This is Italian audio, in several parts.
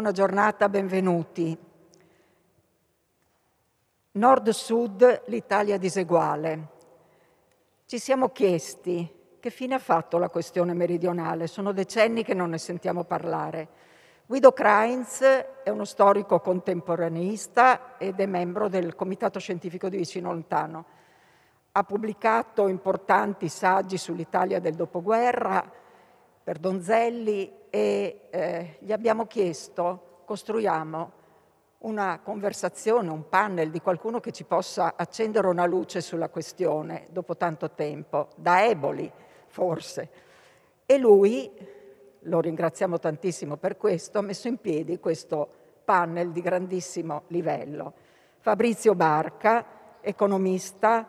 Buona giornata, benvenuti. Nord-Sud, l'Italia diseguale. Ci siamo chiesti che fine ha fatto la questione meridionale? Sono decenni che non ne sentiamo parlare. Guido Krainz è uno storico contemporaneista ed è membro del Comitato Scientifico di Vicino Lontano. Ha pubblicato importanti saggi sull'Italia del dopoguerra per Donzelli e eh, gli abbiamo chiesto, costruiamo una conversazione, un panel di qualcuno che ci possa accendere una luce sulla questione dopo tanto tempo, da Eboli, forse. E lui, lo ringraziamo tantissimo per questo, ha messo in piedi questo panel di grandissimo livello. Fabrizio Barca, economista,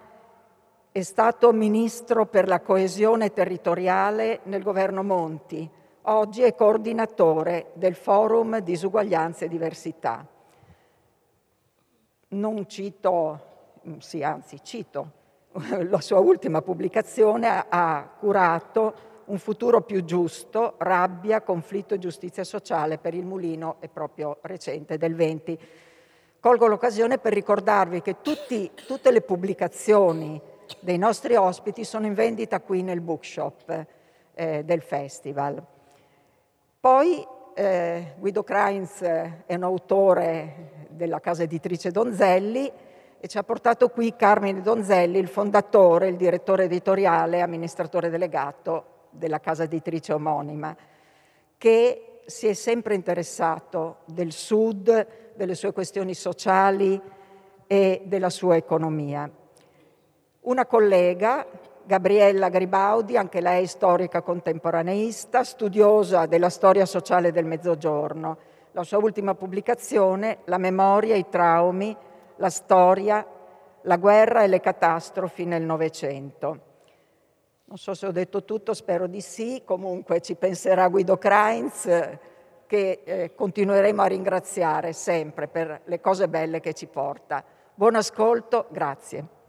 è stato ministro per la coesione territoriale nel governo Monti. Oggi è coordinatore del Forum Disuguaglianza e Diversità. Non cito, sì, anzi cito la sua ultima pubblicazione ha curato Un futuro più giusto, rabbia, conflitto e giustizia sociale per il mulino, è proprio recente, del 20. Colgo l'occasione per ricordarvi che tutti, tutte le pubblicazioni dei nostri ospiti sono in vendita qui nel bookshop eh, del festival. Poi eh, Guido Krainz è un autore della casa editrice Donzelli, e ci ha portato qui Carmine Donzelli, il fondatore, il direttore editoriale, amministratore delegato della casa editrice omonima, che si è sempre interessato del Sud, delle sue questioni sociali e della sua economia. Una collega, Gabriella Gribaudi, anche lei storica contemporaneista, studiosa della storia sociale del Mezzogiorno. La sua ultima pubblicazione, La memoria, i traumi, la storia, la guerra e le catastrofi nel Novecento. Non so se ho detto tutto, spero di sì, comunque ci penserà Guido Krainz che eh, continueremo a ringraziare sempre per le cose belle che ci porta. Buon ascolto, grazie.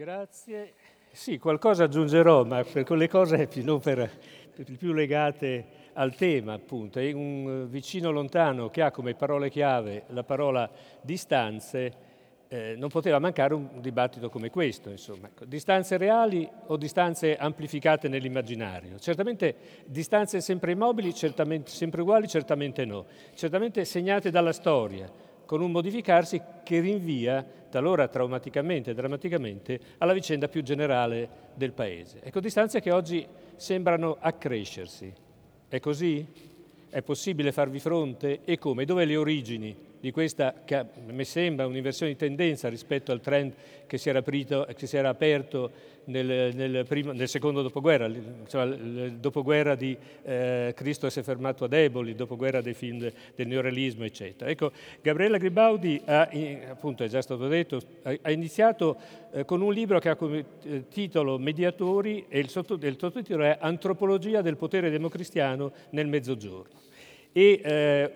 Grazie. Sì, qualcosa aggiungerò, ma per quelle cose non per, per più legate al tema, appunto, è un vicino lontano che ha come parole chiave la parola distanze, eh, non poteva mancare un dibattito come questo, insomma. Ecco, distanze reali o distanze amplificate nell'immaginario? Certamente distanze sempre immobili, certamente, sempre uguali, certamente no. Certamente segnate dalla storia, con un modificarsi che rinvia, talora traumaticamente e drammaticamente, alla vicenda più generale del Paese. Ecco, distanze che oggi sembrano accrescersi. È così? È possibile farvi fronte? E come? Dove le origini di questa, che a me sembra un'inversione di tendenza rispetto al trend che si era, aprito, che si era aperto nel, nel, primo, nel, secondo dopoguerra, insomma, il dopoguerra di eh, Cristo si è fermato ad Eboli, il dopoguerra dei film del neorealismo, eccetera. Ecco, Gabriella Gribaudi ha, appunto, è già stato detto, ha iniziato eh, con un libro che ha come eh, titolo Mediatori e il sottotitolo è Antropologia del potere democristiano nel Mezzogiorno. E eh,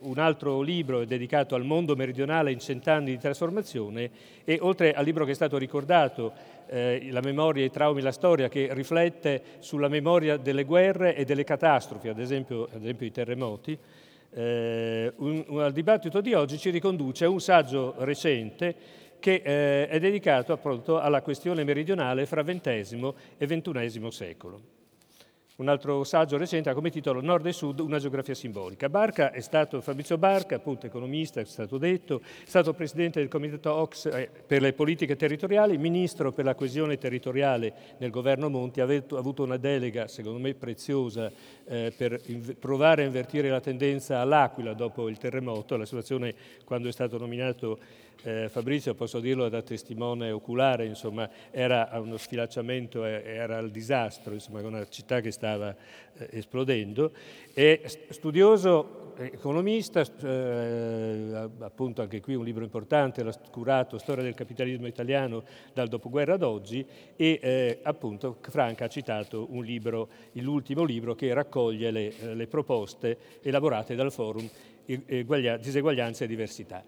un altro libro dedicato al mondo meridionale in cent'anni di trasformazione e oltre al libro che è stato ricordato, eh, La memoria, i traumi, la storia, che riflette sulla memoria delle guerre e delle catastrofi, ad esempio, ad esempio i terremoti, eh, un, un, al dibattito di oggi ci riconduce a un saggio recente che eh, è dedicato appunto alla questione meridionale fra XX e XXI secolo. Un altro saggio recente ha come titolo Nord e Sud, una geografia simbolica. Barca è stato, Fabrizio Barca, appunto economista, è stato detto, è stato presidente del comitato OX eh, per le politiche territoriali, ministro per la coesione territoriale nel governo Monti, ha avuto una delega, secondo me preziosa, eh, per provare a invertire la tendenza all'Aquila dopo il terremoto, la situazione quando è stato nominato eh, Fabrizio, posso dirlo da testimone oculare, insomma, era uno sfilacciamento, era il disastro, insomma, una città che stava eh, esplodendo. E studioso, economista, eh, appunto anche qui un libro importante, l'ha curato, Storia del capitalismo italiano dal dopoguerra ad oggi, e eh, appunto Franca ha citato un libro, l'ultimo libro che raccoglie le, eh, le proposte elaborate dal forum Diseguaglianza e Diversità.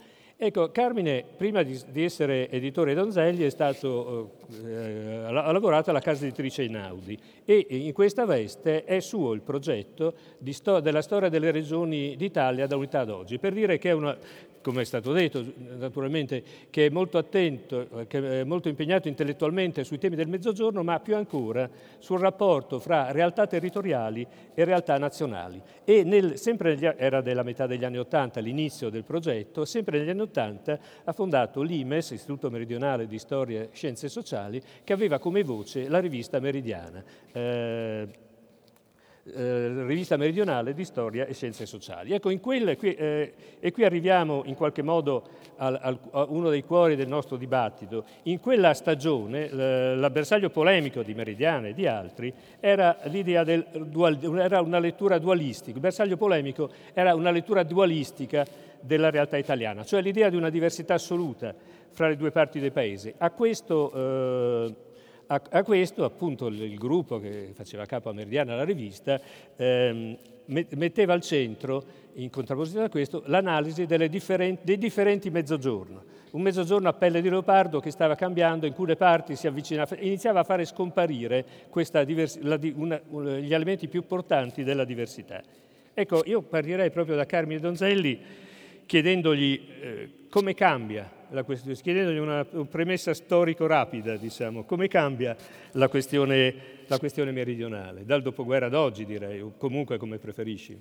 Ecco, Carmine, prima di, di essere editore Donzelli, stato, eh, ha lavorato alla casa editrice Inaudi e in questa veste è suo il progetto sto, della storia delle regioni d'Italia da unità ad oggi, per dire che è una, come è stato detto naturalmente, che è molto attento, che è molto impegnato intellettualmente sui temi del Mezzogiorno, ma più ancora sul rapporto fra realtà territoriali e realtà nazionali. E nel, sempre negli, era della metà degli anni Ottanta l'inizio del progetto, sempre negli anni Ottanta ha fondato l'IMES, Istituto Meridionale di Storia e Scienze Sociali, che aveva come voce la rivista Meridiana. Eh, eh, rivista meridionale di storia e scienze sociali. Ecco, in quelle, qui, eh, e qui arriviamo in qualche modo al, al, a uno dei cuori del nostro dibattito, in quella stagione eh, l'avversario polemico di Meridiana e di altri era l'idea del dual, era una lettura dualistica, il bersaglio polemico era una lettura dualistica della realtà italiana, cioè l'idea di una diversità assoluta fra le due parti del paese. A questo eh, a, a questo appunto il, gruppo che faceva capo a Meridiana la rivista ehm, metteva al centro, in contrapposizione a questo, l'analisi differen- dei differenti mezzogiorno. Un mezzogiorno a pelle di leopardo che stava cambiando, in cui parti si avvicinava, iniziava a fare scomparire divers- la, una, una, gli elementi più importanti della diversità. Ecco, io partirei proprio da Carmine Donzelli chiedendogli eh, come cambia la questione, chiedendogli una, una premessa storico rapida, diciamo, come cambia la questione, la questione, meridionale, dal dopoguerra ad oggi direi, o comunque come preferisci.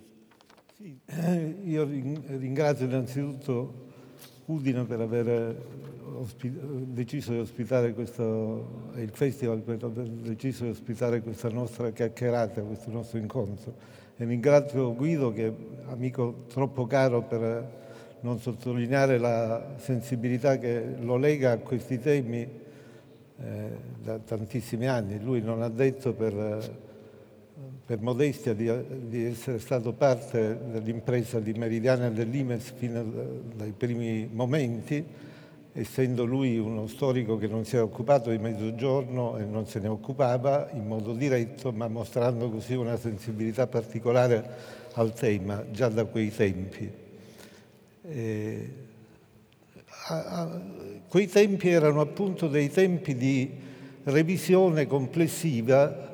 Sì, eh, io ringrazio innanzitutto Udine per aver eh, ospi- deciso di ospitare questo, il festival per aver deciso di ospitare questa nostra chiacchierata, questo nostro incontro. E ringrazio Guido che è amico troppo caro per non sottolineare la sensibilità che lo lega a questi temi eh, da tantissimi anni. Lui non ha detto per, per modestia di, di, essere stato parte dell'impresa di Meridiana dell'Imes fino dai primi momenti, essendo lui uno storico che non si è occupato di mezzogiorno e non se ne occupava in modo diretto, ma mostrando così una sensibilità particolare al tema già da quei tempi. Eh, a, a, quei tempi erano appunto dei tempi di revisione complessiva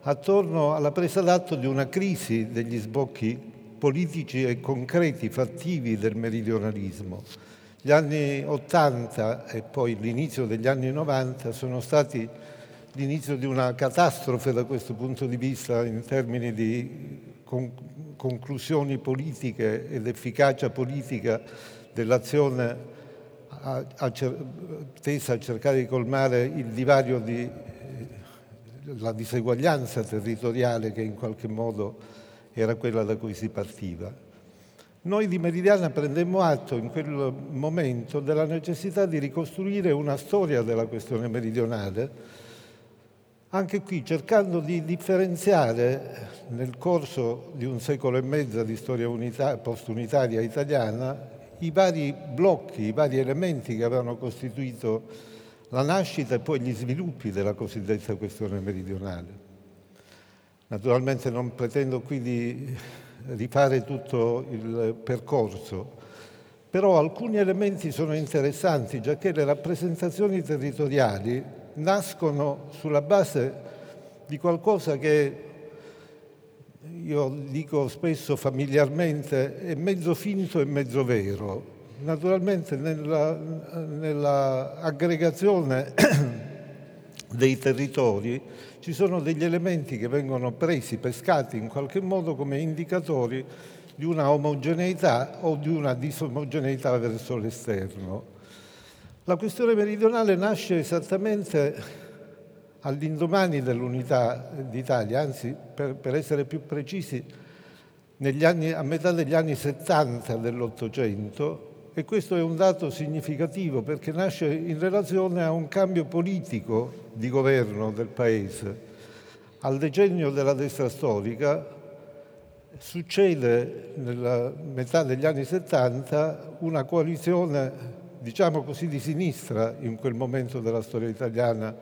attorno alla presa d'atto di una crisi degli sbocchi politici e concreti, fattivi del meridionalismo. Gli anni 80 e poi l'inizio degli anni 90 sono stati l'inizio di una catastrofe da questo punto di vista in termini di conclusioni politiche ed efficacia politica dell'azione a, a tesa a cercare di colmare il divario di eh, la diseguaglianza territoriale che in qualche modo era quella da cui si partiva. Noi di Meridiana prendemmo atto in quel momento della necessità di ricostruire una storia della questione meridionale anche qui cercando di differenziare nel corso di un secolo e mezzo di storia unità, post-unitaria italiana i vari blocchi, i vari elementi che avevano costituito la nascita e poi gli sviluppi della cosiddetta questione meridionale. Naturalmente non pretendo qui di rifare tutto il percorso, però alcuni elementi sono interessanti, già che le rappresentazioni territoriali nascono sulla base di qualcosa che io dico spesso familiarmente è mezzo finto e mezzo vero. Naturalmente nella, nella dei territori ci sono degli elementi che vengono presi, pescati in qualche modo come indicatori di una omogeneità o di una disomogeneità verso l'esterno. La questione meridionale nasce esattamente all'indomani dell'unità d'Italia, anzi per, per essere più precisi anni, a metà degli anni 70 dell'Ottocento e questo è un dato significativo perché nasce in relazione a un cambio politico di governo del Paese. Al decennio della destra storica succede nella metà degli anni 70 una coalizione diciamo così, di sinistra in quel momento della storia italiana,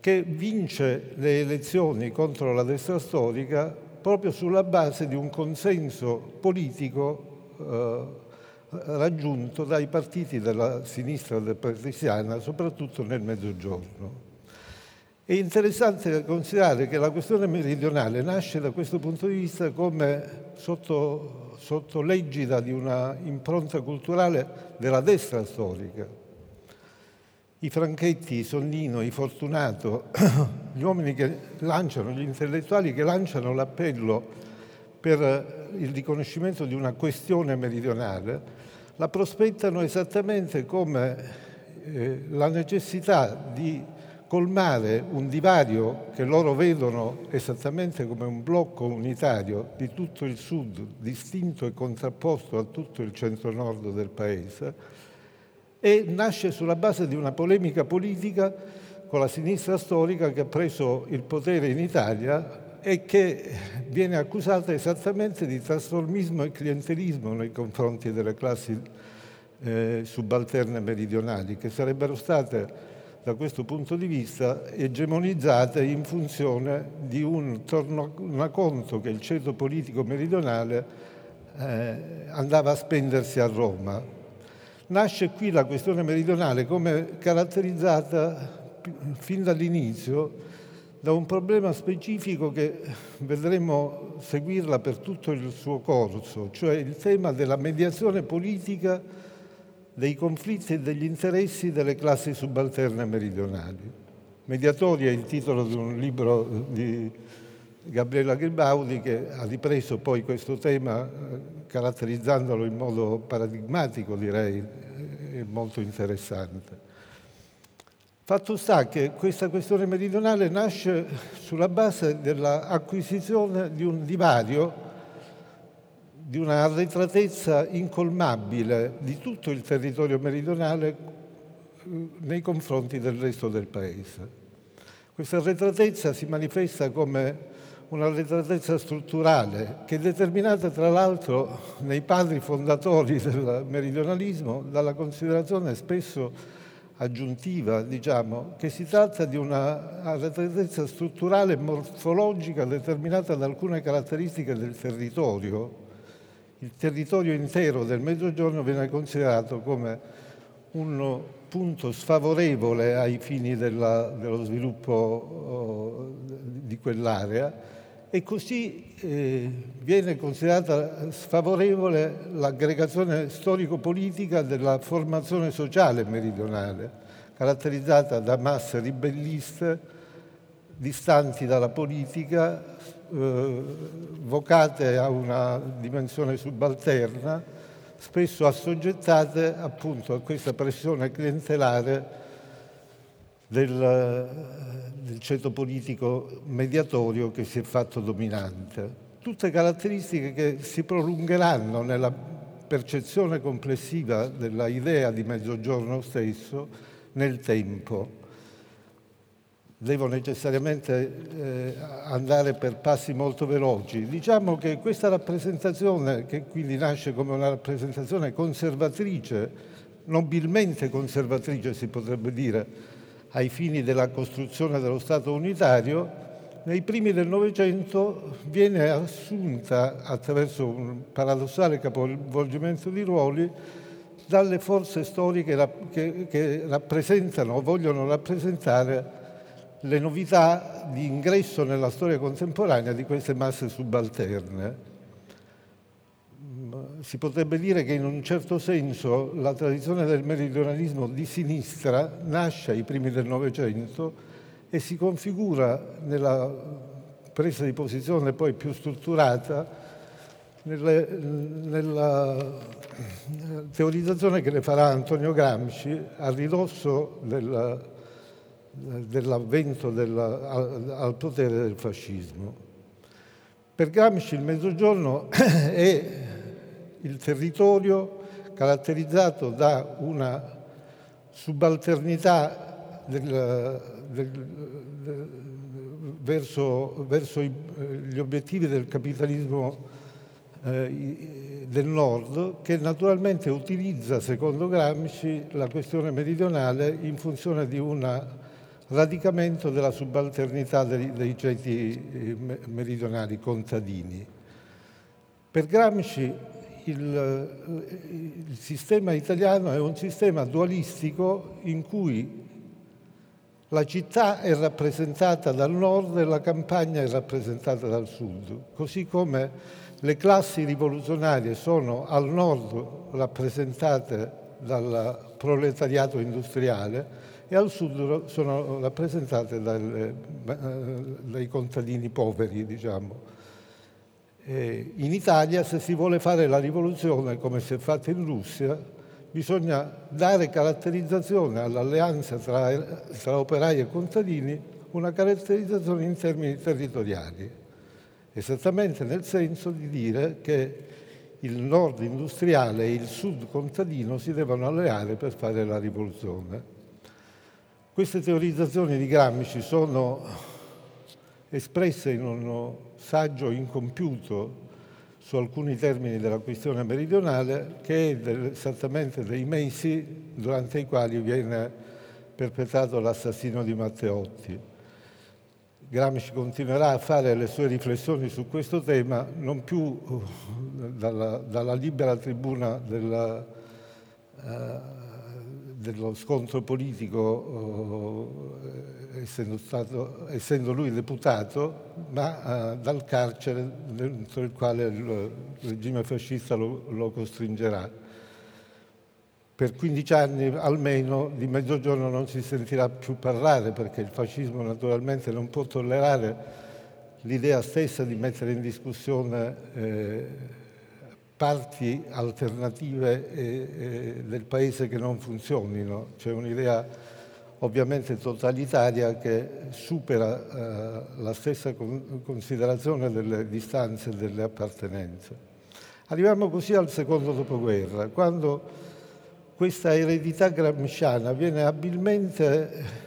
che vince le elezioni contro la destra storica proprio sulla base di un consenso politico eh, raggiunto dai partiti della sinistra democristiana, soprattutto nel Mezzogiorno. È interessante considerare che la questione meridionale nasce da questo punto di vista come sotto, sotto l'egida di una impronta culturale della destra storica. I Franchetti, i Sonnino, i Fortunato, gli uomini che lanciano, gli intellettuali che lanciano l'appello per il riconoscimento di una questione meridionale, la prospettano esattamente come eh, la necessità di colmare un divario che loro vedono esattamente come un blocco unitario di tutto il sud, distinto e contrapposto a tutto il centro-nord del paese, e nasce sulla base di una polemica politica con la sinistra storica che ha preso il potere in Italia e che viene accusata esattamente di trasformismo e clientelismo nei confronti delle classi eh, subalterne meridionali, che sarebbero state da questo punto di vista egemonizzate in funzione di un tornaconto che il ceto politico meridionale eh, andava a spendersi a Roma. Nasce qui la questione meridionale come caratterizzata fin dall'inizio da un problema specifico che vedremo seguirla per tutto il suo corso, cioè il tema della mediazione politica dei conflitti e degli interessi delle classi subalterne meridionali. Mediatori è il titolo di un libro di Gabriela Gribaudi che ha ripreso poi questo tema eh, caratterizzandolo in modo paradigmatico, direi, e molto interessante. Fatto sta che questa questione meridionale nasce sulla base dell'acquisizione di un divario di una arretratezza incolmabile di tutto il territorio meridionale eh, nei confronti del resto del Paese. Questa arretratezza si manifesta come un'arretratezza strutturale che è determinata tra l'altro nei padri fondatori del meridionalismo dalla considerazione spesso aggiuntiva, diciamo, che si tratta di una arretratezza strutturale morfologica determinata da alcune caratteristiche del territorio il territorio intero del Mezzogiorno viene considerato come un punto sfavorevole ai fini della, dello sviluppo oh, di quell'area. E così eh, viene considerata sfavorevole l'aggregazione storico-politica della formazione sociale meridionale, caratterizzata da masse ribelliste, distanti dalla politica, eh, vocate a una dimensione subalterna, spesso assoggettate appunto a questa pressione clientelare del, del ceto politico mediatorio che si è fatto dominante. Tutte caratteristiche che si prolungheranno nella percezione complessiva della idea di mezzogiorno stesso nel tempo devo necessariamente eh, andare per passi molto veloci. Diciamo che questa rappresentazione, che quindi nasce come una rappresentazione conservatrice, nobilmente conservatrice si potrebbe dire, ai fini della costruzione dello Stato unitario, nei primi del Novecento viene assunta attraverso un paradossale capovolgimento di ruoli dalle forze storiche che, rappresentano o vogliono rappresentare le novità di ingresso nella storia contemporanea di queste masse subalterne. Si potrebbe dire che in un certo senso la tradizione del meridionalismo di sinistra nasce ai primi del Novecento e si configura nella presa di posizione poi più strutturata nelle, nella teorizzazione che le farà Antonio Gramsci a ridosso del dell'avvento della, al, al potere del fascismo. Per Gramsci il Mezzogiorno è il territorio caratterizzato da una subalternità del, del, del, verso, verso i, gli obiettivi del capitalismo eh, del nord che naturalmente utilizza, secondo Gramsci, la questione meridionale in funzione di una radicamento della subalternità dei, dei ceti eh, meridionali contadini. Per Gramsci il, il sistema italiano è un sistema dualistico in cui la città è rappresentata dal nord e la campagna è rappresentata dal sud, così come le classi rivoluzionarie sono al nord rappresentate dal proletariato industriale e al sud sono rappresentate dalle, dai contadini poveri, diciamo. In Italia, se si vuole fare la rivoluzione come si è fatta in Russia, bisogna dare caratterizzazione all'alleanza tra, tra operai e contadini, una caratterizzazione in termini territoriali, esattamente nel senso di dire che il nord industriale e il sud contadino si devono alleare per fare la rivoluzione. Queste teorizzazioni di Gramsci sono espresse in uno saggio incompiuto su alcuni termini della questione meridionale che è esattamente dei mesi durante i quali viene perpetrato l'assassino di Matteotti. Gramsci continuerà a fare le sue riflessioni su questo tema non più dalla, dalla libera tribuna della, uh, dello scontro politico, eh, essendo, stato, essendo, lui deputato, ma eh, dal carcere dentro il quale il regime fascista lo, lo costringerà. Per 15 anni almeno di mezzogiorno non si sentirà più parlare perché il fascismo naturalmente non può tollerare l'idea stessa di mettere in discussione eh, parti alternative eh, eh, del paese che non funzionino. C'è un'idea ovviamente totalitaria che supera eh, la stessa con- considerazione delle distanze e delle appartenenze. Arriviamo così al secondo dopoguerra, quando questa eredità gramsciana viene abilmente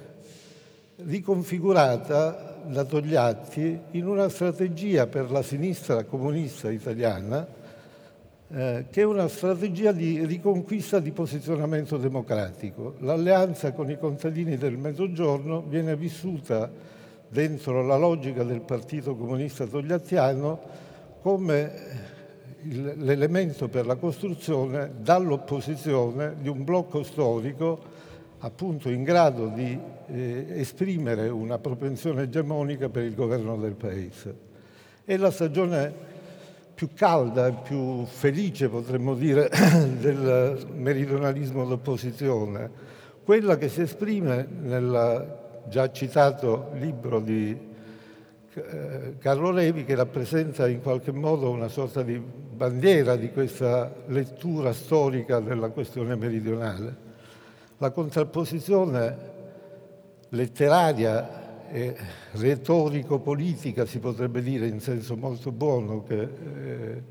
riconfigurata da Togliatti in una strategia per la sinistra comunista italiana eh, che è una strategia di riconquista di posizionamento democratico. L'alleanza con i contadini del Mezzogiorno viene vissuta dentro la logica del Partito Comunista Togliattiano come l'elemento per la costruzione dall'opposizione di un blocco storico appunto in grado di eh, esprimere una propensione egemonica per il governo del Paese. È la stagione più calda più felice, potremmo dire, del meridionalismo d'opposizione, quella che si esprime nel già citato libro di eh, Carlo Levi che rappresenta in qualche modo una sorta di bandiera di questa lettura storica della questione meridionale. La contrapposizione letteraria e retorico-politica, si potrebbe dire in senso molto buono, che eh,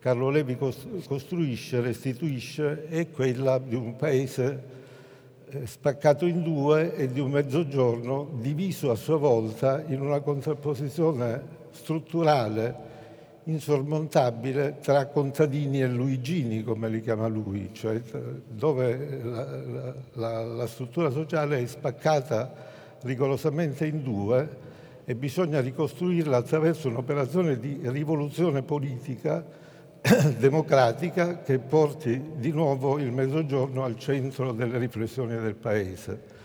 Carlo Levi costruisce, restituisce, è quella di un paese eh, spaccato in due e di un mezzogiorno diviso a sua volta in una contrapposizione strutturale insormontabile tra contadini e luigini, come li chiama lui, cioè dove la, la, la struttura sociale è spaccata rigorosamente in due e bisogna ricostruirla attraverso un'operazione di rivoluzione politica democratica che porti di nuovo il Mezzogiorno al centro delle riflessioni del Paese.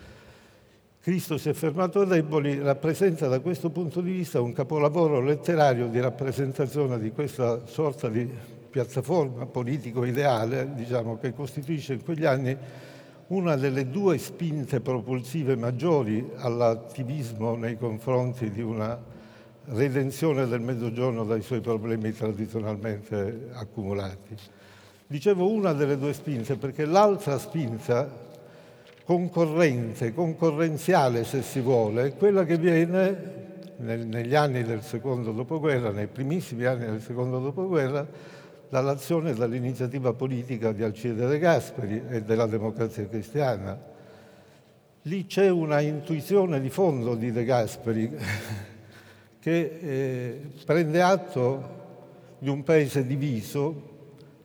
Cristo si è fermato a deboli rappresenta da questo punto di vista un capolavoro letterario di rappresentazione di questa sorta di piattaforma politico ideale, diciamo, che costituisce in quegli anni una delle due spinte propulsive maggiori all'attivismo nei confronti di una redenzione del Mezzogiorno dai suoi problemi tradizionalmente accumulati. Dicevo una delle due spinte perché l'altra spinta concorrente, concorrenziale se si vuole, è quella che viene negli anni del secondo dopoguerra, nei primissimi anni del secondo dopoguerra, dall'azione e dall'iniziativa politica di Alcide De Gasperi e della democrazia cristiana. Lì c'è una intuizione di fondo di De Gasperi che eh, prende atto di un paese diviso.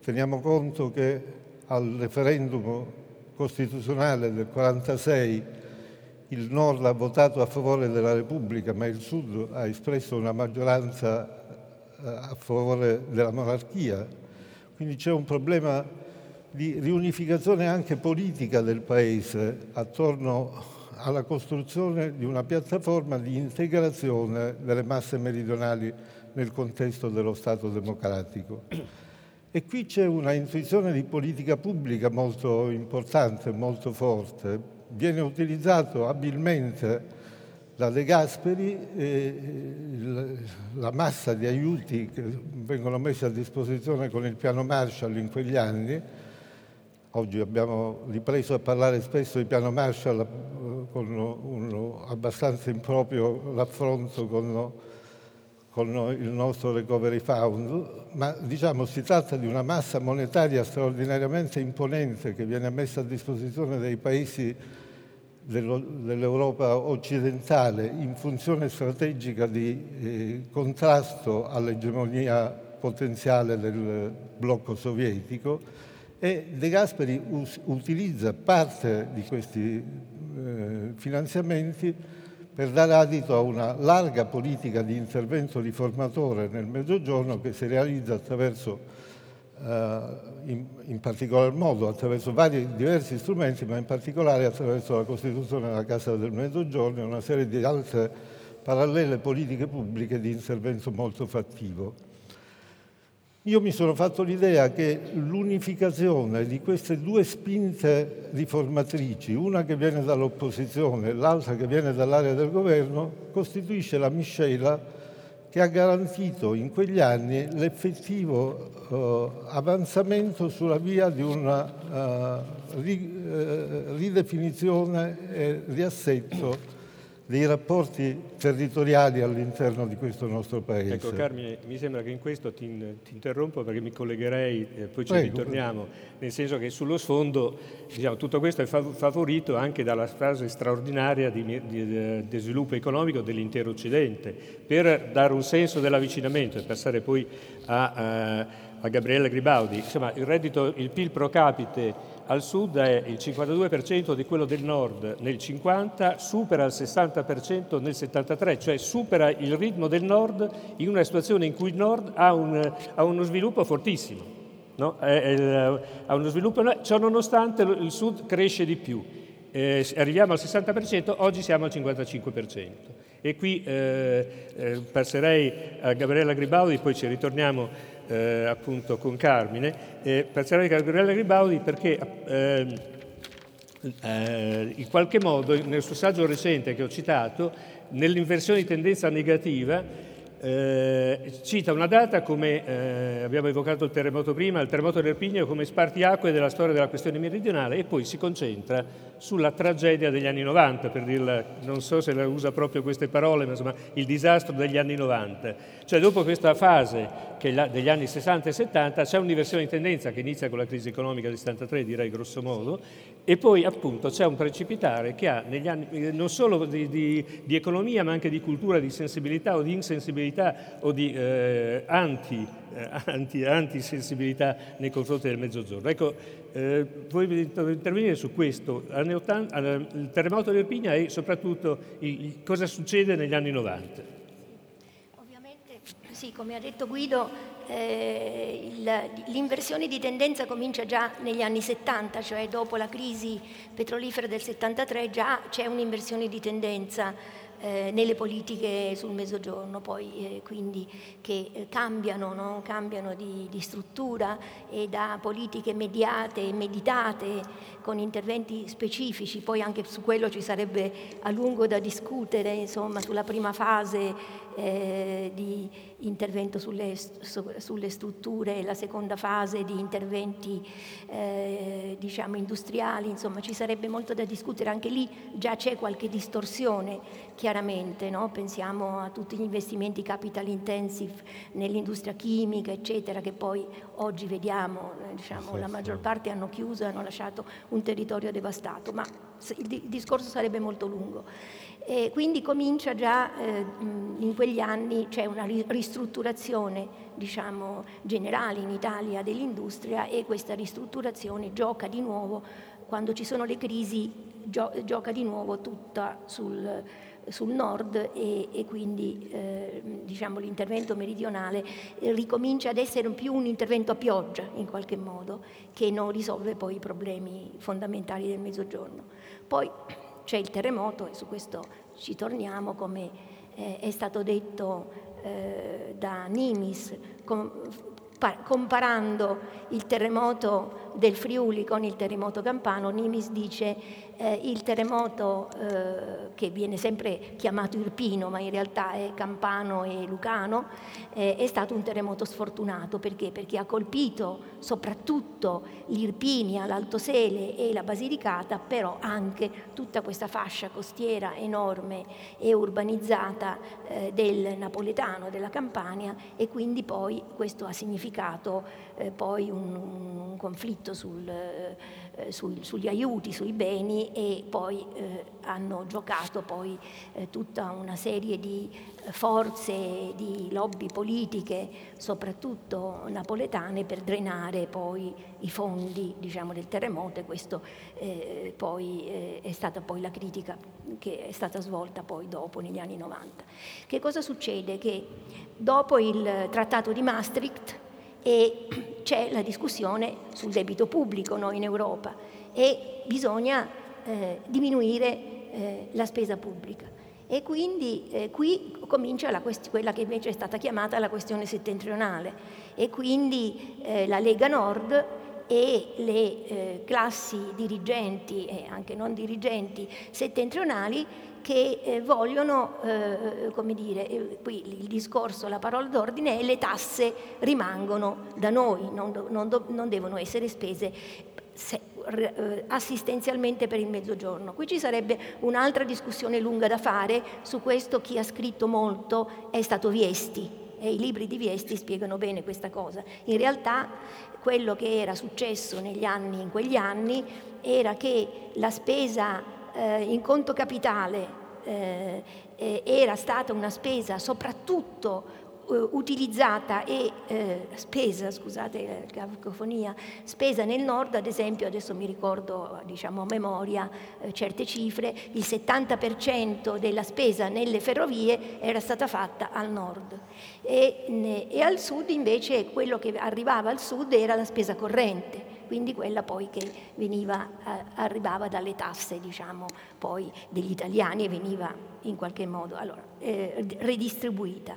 Teniamo conto che al referendum costituzionale del 1946 il Nord ha votato a favore della Repubblica, ma il Sud ha espresso una maggioranza a favore della monarchia. quindi c'è un problema di riunificazione anche politica del Paese attorno alla costruzione di una piattaforma di integrazione delle masse meridionali nel contesto dello Stato democratico. E qui c'è una intuizione di politica pubblica molto importante, molto forte. Viene utilizzato abilmente da De Gasperi la massa di aiuti che vengono messi a disposizione con il piano Marshall in quegli anni. Oggi abbiamo ripreso a parlare spesso di piano Marshall eh, con un abbastanza improprio l'affronto con con il nostro Recovery Fund, ma diciamo si tratta di una massa monetaria straordinariamente imponente che viene messa a disposizione dei paesi dell'Europa occidentale in funzione strategica di eh, contrasto all'egemonia potenziale del blocco sovietico e De Gasperi us- utilizza parte di questi eh, finanziamenti per dare adito a una larga politica di intervento riformatore nel Mezzogiorno che si realizza attraverso, in, in, particolar modo attraverso vari diversi strumenti, ma in particolare attraverso la costituzione della Casa del Mezzogiorno e una serie di altre parallele politiche pubbliche di intervento molto fattivo. Io mi sono fatto l'idea che l'unificazione di queste due spinte riformatrici, una che viene dall'opposizione e l'altra che viene dall'area del governo, costituisce la miscela che ha garantito in quegli anni l'effettivo eh, avanzamento sulla via di una eh, ridefinizione e riassetto dei rapporti territoriali all'interno di questo nostro Paese. Ecco Carmine, mi sembra che in questo ti, ti interrompo perché mi collegherei, eh, poi ci Prego. ritorniamo, nel senso che sullo sfondo diciamo, tutto questo è favorito anche dalla fase straordinaria di, di, di sviluppo economico dell'intero Occidente, per dare un senso dell'avvicinamento e passare poi a, a, a Gabriele Gribaudi. Insomma, il reddito, il PIL pro capite al sud è il 52% di quello del nord nel 50, supera il 60% nel 73, cioè supera il ritmo del nord in una situazione in cui il nord ha, un, ha uno sviluppo fortissimo. No? Ha uno sviluppo, ciò nonostante il sud cresce di più. Eh, arriviamo al 60%, oggi siamo al 55%. E qui eh, eh, passerei a Gabriella Gribaudi, poi ci ritorniamo eh, appunto con Carmine, eh, passerei a Gabriella Gribaudi perché ehm, eh, in qualche modo nel suo saggio recente che ho citato, nell'inversione di tendenza negativa, eh, cita una data come, eh, abbiamo evocato il terremoto prima, il terremoto dell'Irpigno come spartiacque della storia della questione meridionale e poi si concentra sulla tragedia degli anni 90, per dirla, non so se la usa proprio queste parole, ma insomma il disastro degli anni 90. Cioè dopo questa fase degli anni 60 e 70 c'è un'inversione di tendenza che inizia con la crisi economica del 73, direi grosso modo, e poi appunto c'è un precipitare che ha negli anni non solo di, di, di economia ma anche di cultura, di sensibilità o di insensibilità o di eh, anti, eh, anti, antisensibilità nei confronti del Mezzogiorno. Ecco, eh, voi intervenire su questo, anni 80, il terremoto di Irpigna e soprattutto il, cosa succede negli anni 90. Sì, come ha detto Guido, eh, l'inversione di tendenza comincia già negli anni 70, cioè dopo la crisi petrolifera del 73 già c'è un'inversione di tendenza eh, nelle politiche sul mezzogiorno, poi eh, quindi che eh, cambiano, no? cambiano di, di, struttura e da politiche mediate e meditate con interventi specifici, poi anche su quello ci sarebbe a lungo da discutere, insomma, sulla prima fase eh, di intervento sulle, su, sulle, strutture, la seconda fase di interventi eh, diciamo industriali, insomma ci sarebbe molto da discutere, anche lì già c'è qualche distorsione chiaramente, no? pensiamo a tutti gli investimenti capital intensive nell'industria chimica eccetera che poi oggi vediamo, eh, diciamo, la maggior parte hanno chiuso e hanno lasciato un territorio devastato, ma il discorso sarebbe molto lungo. E quindi comincia già eh, in quegli anni, c'è una ristrutturazione diciamo, generale in Italia dell'industria e questa ristrutturazione gioca di nuovo quando ci sono le crisi gio- gioca di nuovo tutta sul, sul nord e, e quindi eh, diciamo, l'intervento meridionale ricomincia ad essere più un intervento a pioggia in qualche modo che non risolve poi i problemi fondamentali del mezzogiorno. Poi c'è il terremoto e su questo ci torniamo come eh, è stato detto eh, da Nimis com, pa, comparando il terremoto del Friuli con il terremoto campano, Nimis dice eh, il terremoto eh, che viene sempre chiamato Irpino, ma in realtà è Campano e Lucano, eh, è stato un terremoto sfortunato perché? Perché ha colpito soprattutto l'Irpinia, l'Alto Sele e la Basilicata, però anche tutta questa fascia costiera enorme e urbanizzata eh, del napoletano, della Campania e quindi poi questo ha significato eh, poi un, un conflitto sul eh, sui, sugli aiuti, sui beni e poi eh, hanno giocato poi eh, tutta una serie di forze, di lobby politiche, soprattutto napoletane, per drenare poi i fondi diciamo, del terremoto e questo eh, poi eh, è stata poi la critica che è stata svolta poi dopo negli anni 90. Che cosa succede? Che dopo il trattato di Maastricht e c'è la discussione sul debito pubblico no, in Europa e bisogna eh, diminuire eh, la spesa pubblica. E quindi eh, qui comincia quest- quella che invece è stata chiamata la questione settentrionale e quindi eh, la Lega Nord e le eh, classi dirigenti e anche non dirigenti settentrionali che eh, vogliono, eh, come dire, eh, qui il discorso, la parola d'ordine è le tasse rimangono da noi, non, non, non devono essere spese se, eh, assistenzialmente per il mezzogiorno. Qui ci sarebbe un'altra discussione lunga da fare, su questo chi ha scritto molto è stato Viesti e i libri di Viesti spiegano bene questa cosa. In realtà quello che era successo negli anni, in quegli anni era che la spesa eh, in conto capitale eh, eh, era stata una spesa soprattutto eh, utilizzata e eh, spesa, scusate la cacofonia, spesa nel nord, ad esempio, adesso mi ricordo diciamo a memoria eh, certe cifre, il 70% della spesa nelle ferrovie era stata fatta al nord. E, ne, e al sud invece quello che arrivava al sud era la spesa corrente quindi quella poi che veniva, eh, arrivava dalle tasse diciamo, degli italiani e veniva in qualche modo allora, eh, redistribuita.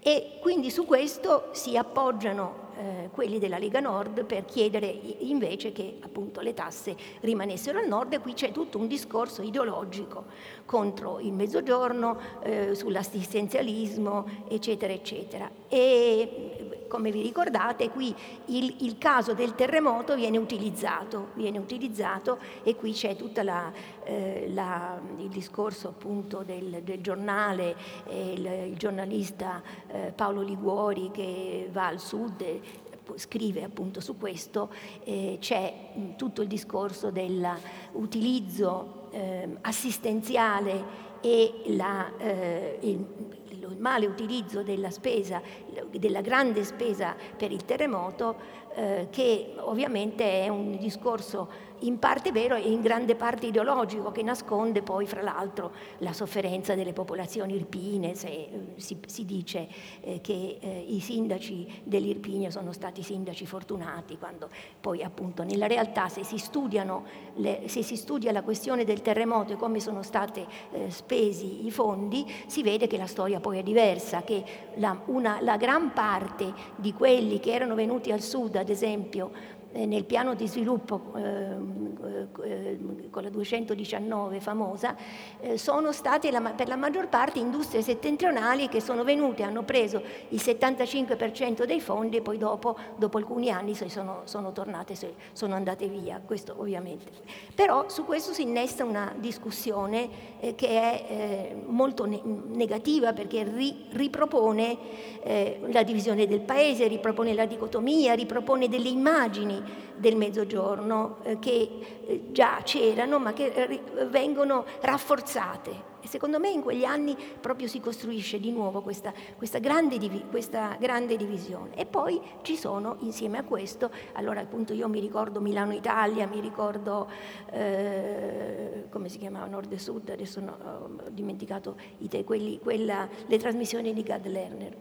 E quindi su questo si appoggiano eh, quelli della Lega Nord per chiedere invece che appunto le tasse rimanessero al nord e qui c'è tutto un discorso ideologico contro il mezzogiorno, eh, sull'assistenzialismo, eccetera, eccetera. E come vi ricordate, qui il, il caso del terremoto viene utilizzato, viene utilizzato e qui c'è tutto eh, il discorso appunto del, del giornale, eh, il, il, giornalista eh, Paolo Liguori che va al sud scrive appunto su questo, eh, c'è tutto il discorso dell'utilizzo eh, assistenziale e la, eh, il, il male utilizzo della spesa, della grande spesa per il terremoto, eh, che ovviamente è un discorso in parte vero e in grande parte ideologico che nasconde poi fra l'altro la sofferenza delle popolazioni irpine, se eh, si, si dice eh, che eh, i sindaci dell'Irpinia sono stati sindaci fortunati, quando poi appunto nella realtà se si, le, se si studia la questione del terremoto e come sono stati eh, spesi i fondi, si vede che la storia poi è diversa, che la, una, la gran parte di quelli che erano venuti al sud, ad esempio, nel piano di sviluppo ehm, eh, con la 219 famosa, eh, sono state la, per la maggior parte industrie settentrionali che sono venute, hanno preso il 75% dei fondi e poi dopo, dopo alcuni anni sono, sono, tornate, sono andate via, questo ovviamente. Però su questo si innesta una discussione eh, che è eh, molto ne- negativa perché ri- ripropone eh, la divisione del paese, ripropone la dicotomia, ripropone delle immagini del mezzogiorno eh, che eh, già c'erano ma che eh, vengono rafforzate secondo me in quegli anni proprio si costruisce di nuovo questa, questa, grande, questa grande, divisione. E poi ci sono insieme a questo, allora appunto io mi ricordo Milano-Italia, mi ricordo eh, come si chiamava Nord e Sud, adesso no, ho dimenticato te, quelli, quella, le trasmissioni di Gad Lerner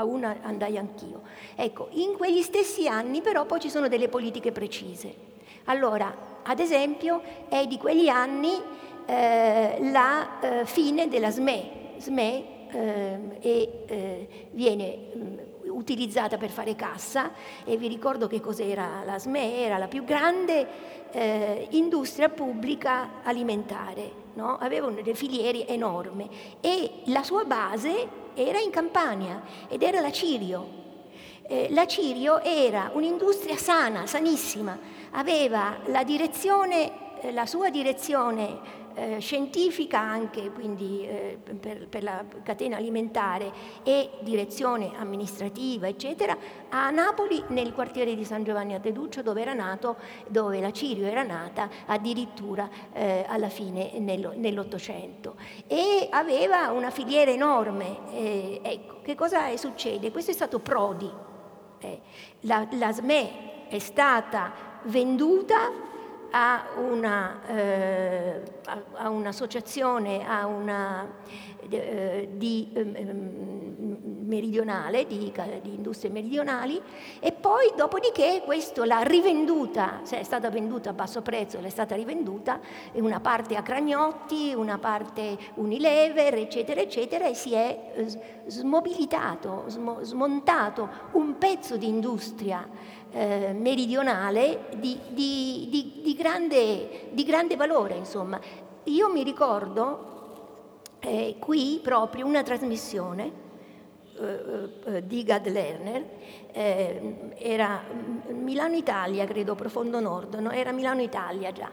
a una andai anch'io. Ecco, in quegli stessi anni però poi ci sono delle politiche precise. Allora, ad esempio, è di quegli anni eh, la eh, fine della SME. SME eh, e, viene mm, utilizzata per fare cassa e vi ricordo che cos'era la SME, era la più grande eh, industria pubblica alimentare, no? aveva delle filiere enormi e la sua base era in Campania ed era la Cirio. Eh, la Cirio era un'industria sana, sanissima, aveva la, direzione, la sua direzione eh, scientifica anche, quindi eh, per, per, la catena alimentare e direzione amministrativa, eccetera, a Napoli nel quartiere di San Giovanni a Teduccio dove era nato, dove la Cirio era nata addirittura eh, alla fine nello, nell'Ottocento. E aveva una filiera enorme. Eh, ecco, che cosa succede? Questo è stato Prodi. La, la SME è stata venduta a, una, eh, a un'associazione a una, eh, di, eh, meridionale, di, di, industrie meridionali e poi dopodiché questo l'ha rivenduta, cioè è stata venduta a basso prezzo, l'è stata rivenduta, una parte a Cragnotti, una parte Unilever, eccetera, eccetera, e si è eh, smobilitato, smontato un pezzo di industria eh, meridionale di, di, di, grande, di grande valore. Insomma. Io mi ricordo eh, qui proprio una trasmissione eh, eh di Gad Lerner, eh, era Milano-Italia, credo, Profondo Nord, no? era Milano-Italia già.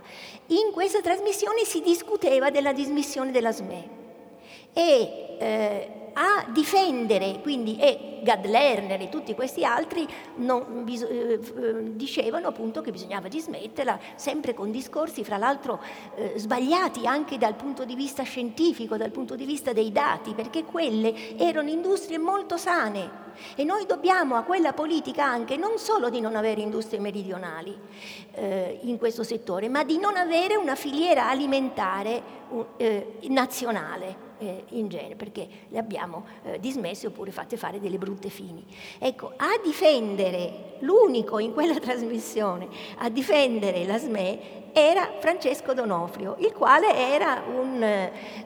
In questa trasmissione si discuteva della dismissione della SME e eh, a difendere, quindi e Gad Lerner e tutti questi altri non, bis, eh, dicevano appunto che bisognava dismetterla, sempre con discorsi fra l'altro eh, sbagliati anche dal punto di vista scientifico, dal punto di vista dei dati, perché quelle erano industrie molto sane. E noi dobbiamo a quella politica anche non solo di non avere industrie meridionali eh, in questo settore, ma di non avere una filiera alimentare eh, nazionale eh, in genere, perché le abbiamo eh, dismesse oppure fatte fare delle brutte fini. Ecco, a difendere, l'unico in quella trasmissione, a difendere la SME era Francesco Donofrio, il quale era un,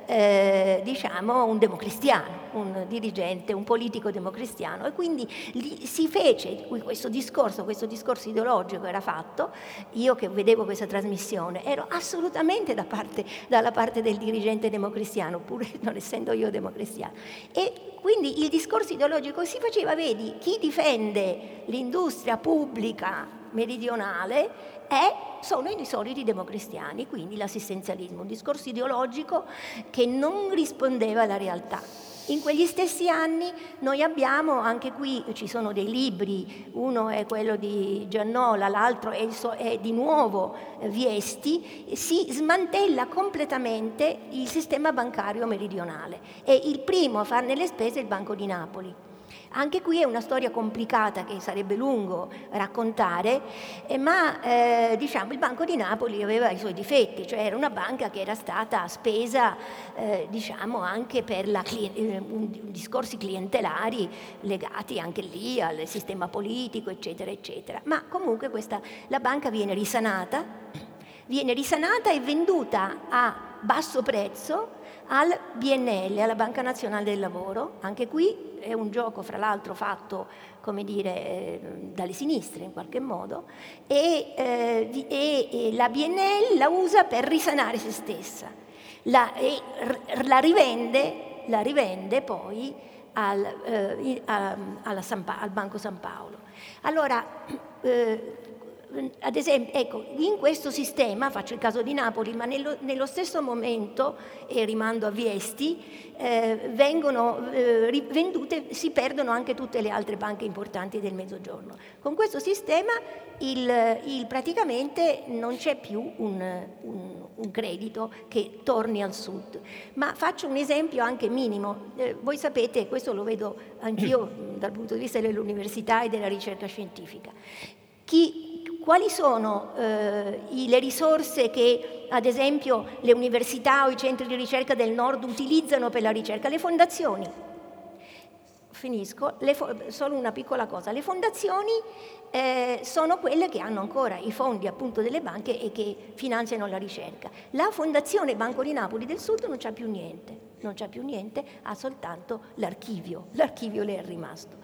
eh, diciamo, un democristiano, un dirigente, un politico democristiano e quindi si fece questo discorso, questo discorso ideologico era fatto, io che vedevo questa trasmissione ero assolutamente da parte, dalla parte del dirigente democristiano, pur non essendo io democristiano. E quindi il discorso ideologico si faceva, vedi, chi difende l'industria pubblica meridionale è, sono i soliti democristiani, quindi l'assistenzialismo, un discorso ideologico che non rispondeva alla realtà. In quegli stessi anni noi abbiamo, anche qui ci sono dei libri, uno è quello di Giannola, l'altro è, è di nuovo Viesti, si smantella completamente il sistema bancario meridionale e il primo a farne le spese è il Banco di Napoli. Anche qui è una storia complicata che sarebbe lungo raccontare, eh, ma eh, diciamo, il Banco di Napoli aveva i suoi difetti, cioè era una banca che era stata spesa eh, diciamo, anche per la, eh, discorsi clientelari legati anche lì al sistema politico, eccetera, eccetera. Ma comunque questa, la banca viene risanata, viene risanata e venduta a basso prezzo al BNL, alla Banca Nazionale del Lavoro. Anche qui è un gioco, fra l'altro, fatto come dire, eh, dalle sinistre in qualche modo, e, eh, e, e, la BNL la usa per risanare se stessa. La, e, la, rivende, la rivende, poi al, eh, a, San, al, Banco San Paolo. Allora, eh, ad esempio, ecco, in questo sistema, faccio il caso di Napoli, ma nello, nello stesso momento, e rimando a Viesti, eh, vengono eh, vendute, si perdono anche tutte le altre banche importanti del Mezzogiorno. Con questo sistema il, il, praticamente non c'è più un, un, un, credito che torni al sud. Ma faccio un esempio anche minimo. Eh, voi sapete, questo lo vedo anch'io dal punto di vista dell'università e della ricerca scientifica. Chi quali sono eh, le risorse che ad esempio le università o i centri di ricerca del nord utilizzano per la ricerca? Le fondazioni. Finisco, fo- solo una piccola cosa. Le fondazioni eh, sono quelle che hanno ancora i fondi appunto delle banche e che finanziano la ricerca. La Fondazione Banco di Napoli del Sud non c'ha più niente, non c'ha più niente, ha soltanto l'archivio, l'archivio le è rimasto.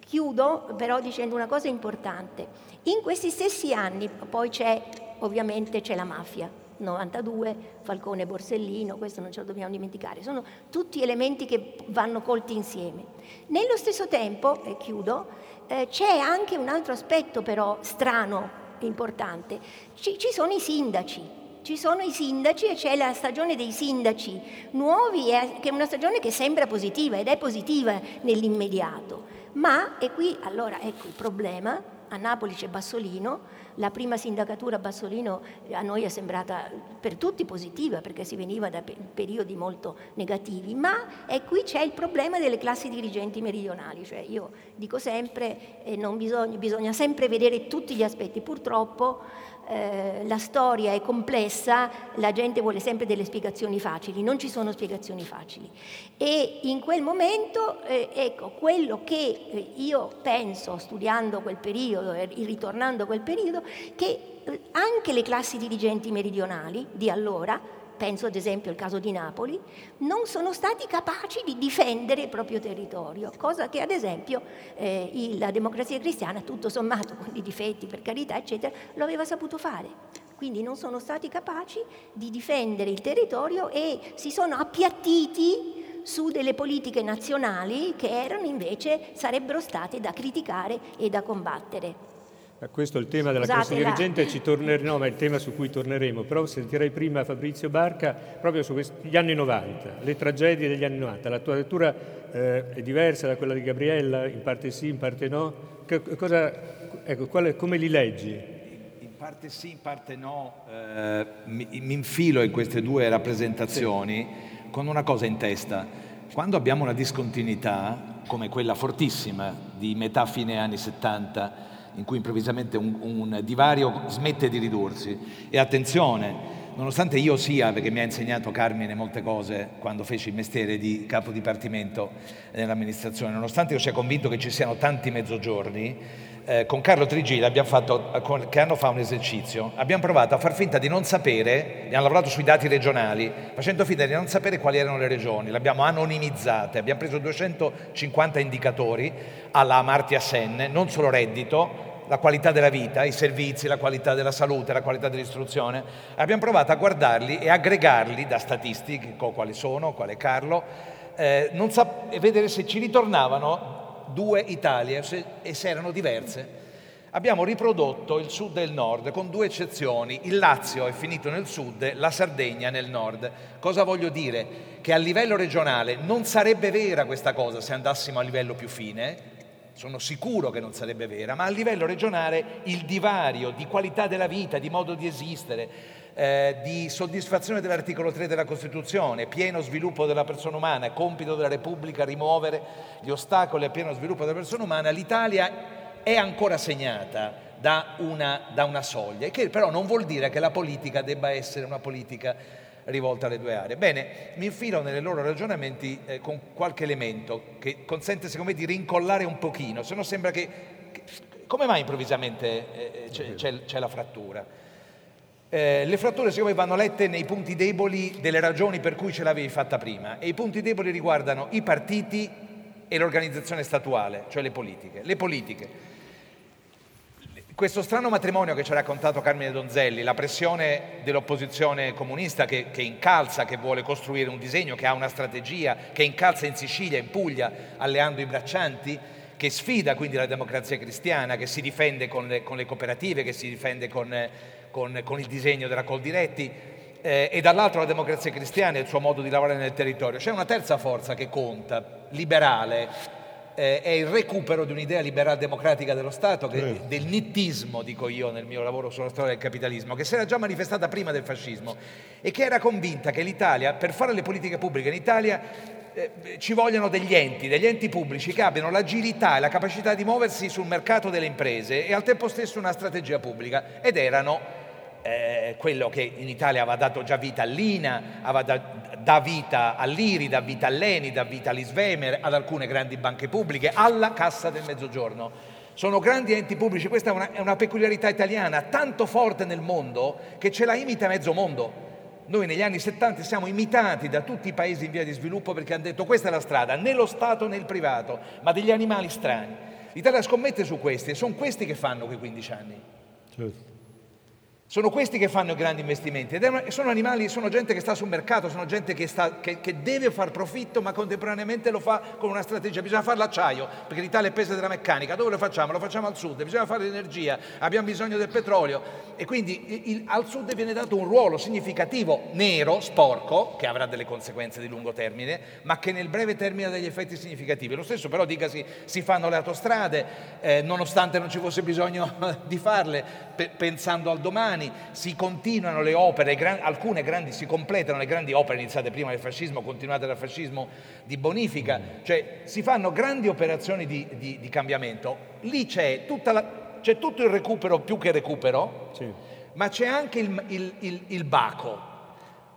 Chiudo però dicendo una cosa importante. In questi stessi anni poi c'è, ovviamente, c'è la mafia. 92, Falcone Borsellino, questo non ce lo dobbiamo dimenticare, sono tutti elementi che vanno colti insieme. Nello stesso tempo, e chiudo, eh, c'è anche un altro aspetto però strano, importante, ci, ci sono i sindaci, ci sono i sindaci e c'è la stagione dei sindaci nuovi, che è una stagione che sembra positiva ed è positiva nell'immediato. Ma, e qui allora ecco il problema, a Napoli c'è Bassolino, la prima sindacatura Bassolino a noi è sembrata per tutti positiva perché si veniva da periodi molto negativi, ma e qui c'è il problema delle classi dirigenti meridionali, cioè io dico sempre, eh, bisogna, bisogna sempre vedere tutti gli aspetti, purtroppo eh, la storia è complessa, la gente vuole sempre delle spiegazioni facili, non ci sono spiegazioni facili. E in quel momento, eh, ecco, quello che eh, io penso, studiando quel periodo e ritornando a quel periodo, che eh, anche le classi dirigenti meridionali di allora penso ad esempio al caso di Napoli, non sono stati capaci di difendere il proprio territorio, cosa che ad esempio eh, la democrazia cristiana, tutto sommato con i difetti per carità, eccetera, lo aveva saputo fare. Quindi non sono stati capaci di difendere il territorio e si sono appiattiti su delle politiche nazionali che erano invece sarebbero state da criticare e da combattere. Questo è il tema della classe dirigente, ci torneremo, ma è il tema su cui torneremo, però sentirei prima Fabrizio Barca proprio su gli anni 90, le tragedie degli anni 90. La tua lettura eh, è diversa da quella di Gabriella, in parte sì, in parte no. Che, cosa, ecco, quale, come li leggi? In parte sì, in parte no. Eh, mi, mi, infilo in queste due rappresentazioni sì. con una cosa in testa. Quando abbiamo una discontinuità, come quella fortissima di metà fine anni 70, in cui improvvisamente un, un divario smette di ridursi. E attenzione, nonostante io sia, perché mi ha insegnato Carmine molte cose quando feci il mestiere di capo dipartimento nell'amministrazione, nonostante io sia convinto che ci siano tanti mezzogiorni, eh, con Carlo Trigida abbiamo fatto qualche anno fa un esercizio, abbiamo provato a far finta di non sapere, abbiamo lavorato sui dati regionali, facendo finta di non sapere quali erano le regioni, le abbiamo anonimizzate, abbiamo preso 250 indicatori alla Amartya Sen, non solo reddito, la qualità della vita, i servizi, la qualità della salute, la qualità dell'istruzione, abbiamo provato a guardarli e aggregarli da statistiche, quali sono, quale Carlo, eh, sa- e vedere se ci ritornavano due Italie e se erano diverse. Abbiamo riprodotto il sud e il nord con due eccezioni. Il Lazio è finito nel sud, la Sardegna nel nord. Cosa voglio dire? Che a livello regionale non sarebbe vera questa cosa se andassimo a livello più fine, sono sicuro che non sarebbe vera, ma a livello regionale il divario di qualità della vita, di modo di esistere, eh, di soddisfazione dell'articolo 3 della Costituzione, pieno sviluppo della persona umana, compito della Repubblica rimuovere gli ostacoli al pieno sviluppo della persona umana, l'Italia è ancora segnata da una, da una soglia, che però non vuol dire che la politica debba essere una politica rivolta alle due aree. Bene, mi infilo nei loro ragionamenti eh, con qualche elemento che consente secondo me di rincollare un pochino, se no sembra che, che come mai improvvisamente eh, c'è, c'è, c'è la frattura? Eh, le fratture secondo me vanno lette nei punti deboli delle ragioni per cui ce l'avevi fatta prima e i punti deboli riguardano i partiti e l'organizzazione statuale, cioè le politiche. Le politiche. Questo strano matrimonio che ci ha raccontato Carmine Donzelli, la pressione dell'opposizione comunista che, che, incalza, che vuole costruire un disegno, che ha una strategia, che incalza in Sicilia, in Puglia, alleando i braccianti, che sfida quindi la democrazia cristiana, che si difende con le, con le cooperative, che si difende con, con, con, il disegno della Coldiretti, eh, e dall'altro la democrazia cristiana e il suo modo di lavorare nel territorio. C'è una terza forza che conta, liberale, eh, è il recupero di un'idea liberal democratica dello Stato, che, del nittismo, dico io nel mio lavoro sulla storia del capitalismo, che si era già manifestata prima del fascismo e che era convinta che l'Italia, per fare le politiche pubbliche in Italia, eh, ci vogliono degli enti, degli enti pubblici che abbiano l'agilità e la capacità di muoversi sul mercato delle imprese e al tempo stesso una strategia pubblica ed erano eh, quello che in Italia aveva dato già vita all'INA, aveva da, da vita all'IRI, dà vita all'ENI, dà vita all'Isvemer, ad alcune grandi banche pubbliche, alla Cassa del Mezzogiorno. Sono grandi enti pubblici, questa è una, è una peculiarità italiana tanto forte nel mondo che ce la imita mezzo mondo. Noi negli anni 70 siamo imitati da tutti i paesi in via di sviluppo perché hanno detto questa è la strada, né lo Stato né il privato, ma degli animali strani. L'Italia scommette su questi e sono questi che fanno quei 15 anni. Certo. Sono questi che fanno i grandi investimenti ed sono animali, sono gente che sta sul mercato, sono gente che, sta, che, che, deve far profitto ma contemporaneamente lo fa con una strategia. Bisogna fare l'acciaio perché l'Italia è pesa della meccanica. Dove lo facciamo? Lo facciamo al sud, bisogna fare l'energia, abbiamo bisogno del petrolio e quindi il, al sud viene dato un ruolo significativo, nero, sporco, che avrà delle conseguenze di lungo termine, ma che nel breve termine ha degli effetti significativi. Lo stesso però dicasi si fanno le autostrade, eh, nonostante non ci fosse bisogno di farle, pe- pensando al domani anni si continuano le opere, gran, alcune grandi, si completano le grandi opere iniziate prima del fascismo, continuate dal fascismo di bonifica, cioè si fanno grandi operazioni di, di, di cambiamento. Lì c'è, la, c'è, tutto il recupero più che recupero, sì. ma c'è anche il, il, il, il baco.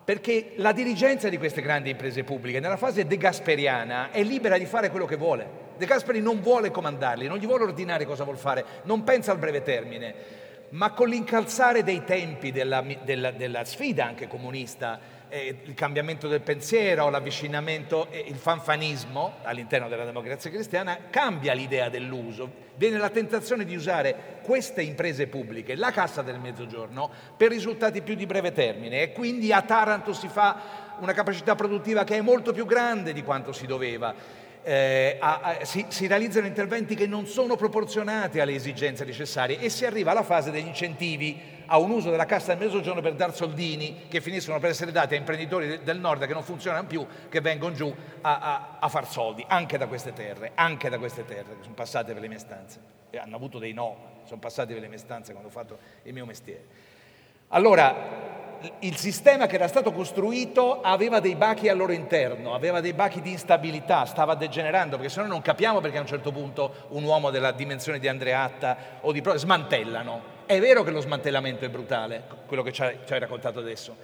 Perché la dirigenza di queste grandi imprese pubbliche nella fase degasperiana è libera di fare quello che vuole. De Gasperi non vuole comandarli, non gli vuole ordinare cosa vuole fare, non pensa al breve termine ma con l'incalzare dei tempi della, della, della sfida anche comunista, eh, il cambiamento del pensiero, l'avvicinamento, eh, il fanfanismo all'interno della democrazia cristiana, cambia l'idea dell'uso. Viene la tentazione di usare queste imprese pubbliche, la Cassa del Mezzogiorno, per risultati più di breve termine e quindi a Taranto si fa una capacità produttiva che è molto più grande di quanto si doveva eh, a, a, si, si, realizzano interventi che non sono proporzionati alle esigenze necessarie e si arriva alla fase degli incentivi a un uso della cassa del mezzogiorno per dar soldini che finiscono per essere dati a imprenditori del nord che non funzionano più, che vengono giù a, a far soldi, anche da queste terre, anche da queste terre che sono passate per le mie stanze. E hanno avuto dei no, sono passati per le mie stanze quando ho fatto il mio mestiere. Allora, il sistema che era stato costruito aveva dei bachi al loro interno, aveva dei bachi di instabilità, stava degenerando, perché se no non capiamo perché a un certo punto un uomo della dimensione di Andreatta o di Pro smantellano. È vero che lo smantellamento è brutale, quello che ci hai raccontato adesso.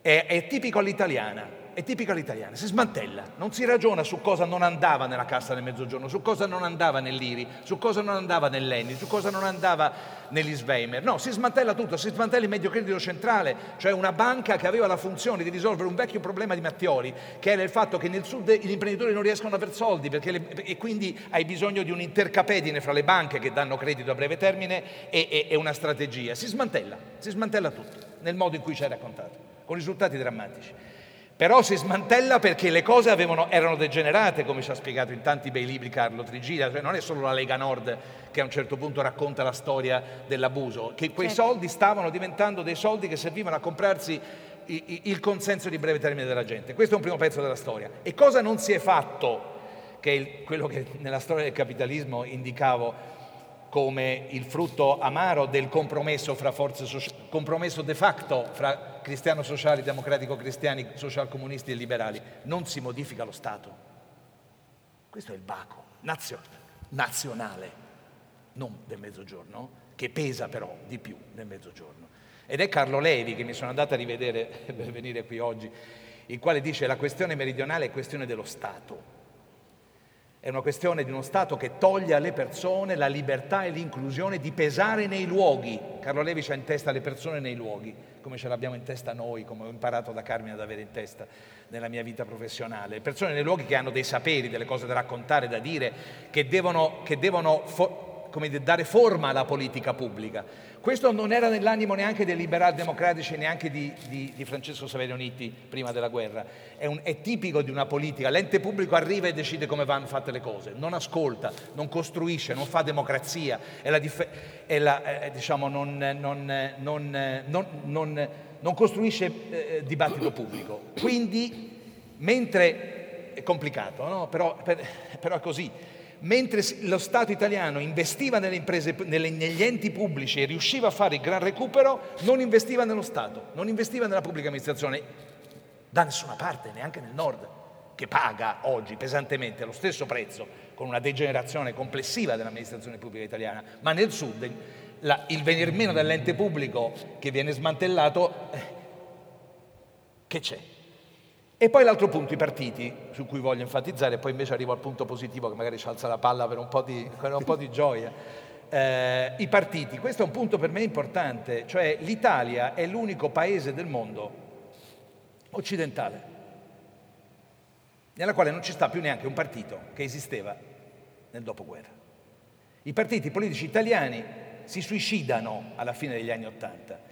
È, è tipico all'italiana, è tipica all'italiana, si smantella, non si ragiona su cosa non andava nella cassa del mezzogiorno, su cosa non andava nell'IRI, su cosa non andava nell'ENI, su cosa non andava negli Sveimer. No, si smantella tutto, si smantella il medio credito centrale, cioè una banca che aveva la funzione di risolvere un vecchio problema di Mattioli, che era il fatto che nel sud gli imprenditori non riescono ad aver soldi le, e quindi hai bisogno di un'intercapedine fra le banche che danno credito a breve termine e, e, e una strategia. Si smantella, si smantella tutto, nel modo in cui ci hai raccontato, con risultati drammatici. Però si smantella perché le cose avevano, erano degenerate, come ci ha spiegato in tanti bei libri Carlo Trigida, cioè non è solo la Lega Nord che a un certo punto racconta la storia dell'abuso, che quei certo. soldi stavano diventando dei soldi che servivano a comprarsi il consenso di breve termine della gente. Questo è un primo pezzo della storia. E cosa non si è fatto, che è quello che nella storia del capitalismo indicavo come il frutto amaro del compromesso fra forze sociali, compromesso de facto fra cristiano-sociali, democratico-cristiani, social-comunisti e liberali. Non si modifica lo Stato. Questo è il baco nazionale, non del mezzogiorno, che pesa però di più del mezzogiorno. Ed è Carlo Levi, che mi sono andato a rivedere per venire qui oggi, il quale dice la questione meridionale è questione dello Stato è una questione di uno Stato che toglie alle persone la libertà e l'inclusione di pesare nei luoghi. Carlo Levi ha in testa le persone nei luoghi, come ce l'abbiamo in testa noi, come ho imparato da Carmine ad avere in testa nella mia vita professionale. Le persone nei luoghi che hanno dei saperi, delle cose da raccontare, da dire, che devono, che devono fo- come dire, dare forma alla politica pubblica. Questo non era nell'animo neanche dei liberal democratici, neanche di, di, di Francesco Saverio Nitti prima della guerra. È, un, è, tipico di una politica. L'ente pubblico arriva e decide come vanno fatte le cose, non ascolta, non costruisce, non fa democrazia, è la, la, eh, diciamo, non, non, non, non, costruisce eh, dibattito pubblico. Quindi, mentre è complicato, no? però, per, però è così mentre lo Stato italiano investiva nelle imprese, nelle, negli enti pubblici e riusciva a fare il gran recupero, non investiva nello Stato, non investiva nella pubblica amministrazione da nessuna parte, neanche nel nord, che paga oggi pesantemente lo stesso prezzo con una degenerazione complessiva dell'amministrazione pubblica italiana, ma nel sud la, il venir meno dell'ente pubblico che viene smantellato, eh, che c'è? E poi l'altro punto, i partiti, su cui voglio enfatizzare, e poi invece arrivo al punto positivo che magari ci alza la palla per un po' di, un po di gioia. Eh, I partiti, questo è un punto per me importante, cioè l'Italia è l'unico paese del mondo occidentale nella quale non ci sta più neanche un partito che esisteva nel dopoguerra. I partiti politici italiani si suicidano alla fine degli anni Ottanta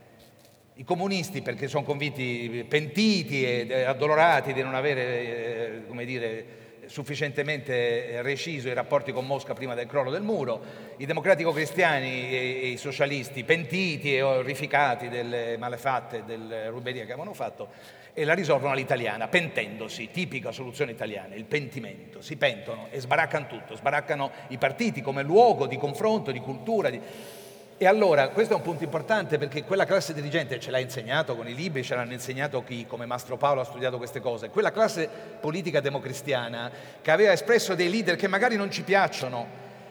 i comunisti perché sono convinti, pentiti e addolorati di non avere, eh, come dire, sufficientemente reciso i rapporti con Mosca prima del crollo del muro, i democratico-cristiani e i socialisti pentiti e orrificati delle malefatte, delle ruberie che avevano fatto, e la risolvono all'italiana, pentendosi, tipica soluzione italiana, il pentimento, si pentono e sbaraccano tutto, sbaraccano i partiti come luogo di confronto, di cultura. Di... E allora, questo è un punto importante perché quella classe dirigente ce l'ha insegnato con i libri, ce l'hanno insegnato chi come Mastro Paolo ha studiato queste cose, quella classe politica democristiana che aveva espresso dei leader che magari non ci piacciono,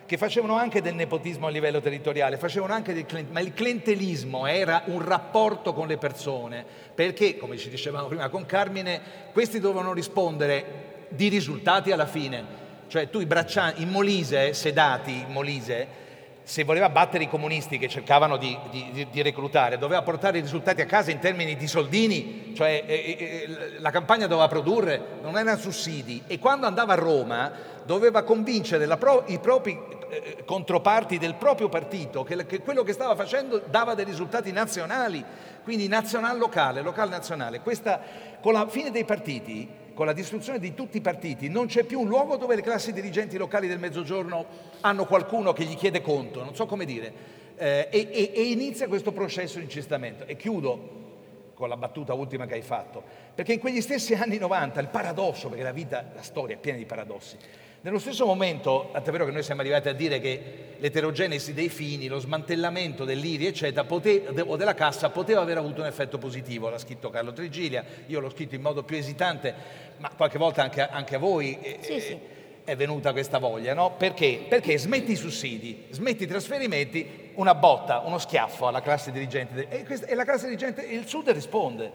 che facevano anche del nepotismo a livello territoriale, facevano anche del clientelismo, ma il clientelismo era un rapporto con le persone, perché, come ci dicevamo prima con Carmine, questi dovevano rispondere di risultati alla fine. Cioè tu i braccianti, in Molise, sedati in Molise, se voleva battere i comunisti che cercavano di, di, di, reclutare, doveva portare i risultati a casa in termini di soldini, cioè eh, eh, eh, la campagna doveva produrre, non erano sussidi. E quando andava a Roma doveva convincere pro, i propri eh, controparti del proprio partito che, che, quello che stava facendo dava dei risultati nazionali, quindi nazionale locale, locale nazionale. Questa, con la fine dei partiti con la distruzione di tutti i partiti, non c'è più un luogo dove le classi dirigenti locali del Mezzogiorno hanno qualcuno che gli chiede conto, non so come dire, eh, e, e, e inizia questo processo di incestamento. E chiudo con la battuta ultima che hai fatto, perché in quegli stessi anni 90 il paradosso, perché la vita, la storia è piena di paradossi, nello stesso momento, tant'è vero che noi siamo arrivati a dire che l'eterogenesi dei fini, lo smantellamento dell'IRI, eccetera, pote- o della cassa poteva aver avuto un effetto positivo, l'ha scritto Carlo Trigilia, io l'ho scritto in modo più esitante, ma qualche volta anche, anche a voi eh, sì, eh, sì. è venuta questa voglia, no? Perché? Perché smetti i sussidi, smetti i trasferimenti, una botta, uno schiaffo alla classe dirigente, e, questa, e la classe dirigente, il Sud risponde,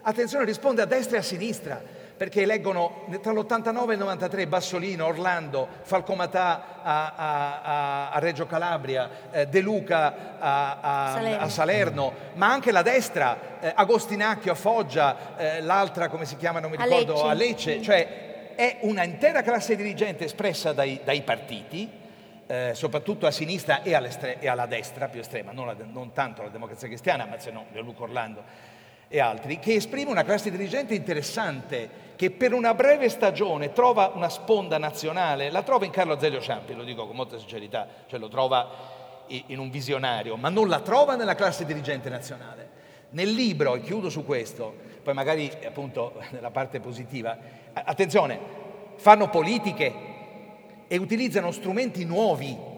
attenzione, risponde a destra e a sinistra perché eleggono tra l'89 e il 93 Bassolino, Orlando, Falcomatà a, a, a Reggio Calabria, eh, De Luca a, Salerno. a, Salerno. ma anche la destra, eh, Agostinacchio a Foggia, eh, l'altra come si chiama, non mi ricordo, a Lecce, Lecce. cioè è una intera classe dirigente espressa dai, dai partiti, eh, soprattutto a sinistra e, e, alla destra più estrema, non, la, non tanto la democrazia cristiana, ma se no Luca Orlando e altri, che esprime una classe dirigente interessante, che per una breve stagione trova una sponda nazionale, la trova in Carlo Azeglio Ciampi, lo dico con molta sincerità, cioè lo trova in un visionario, ma non la trova nella classe dirigente nazionale. Nel libro, e chiudo su questo, poi magari appunto nella parte positiva, attenzione, fanno politiche e utilizzano strumenti nuovi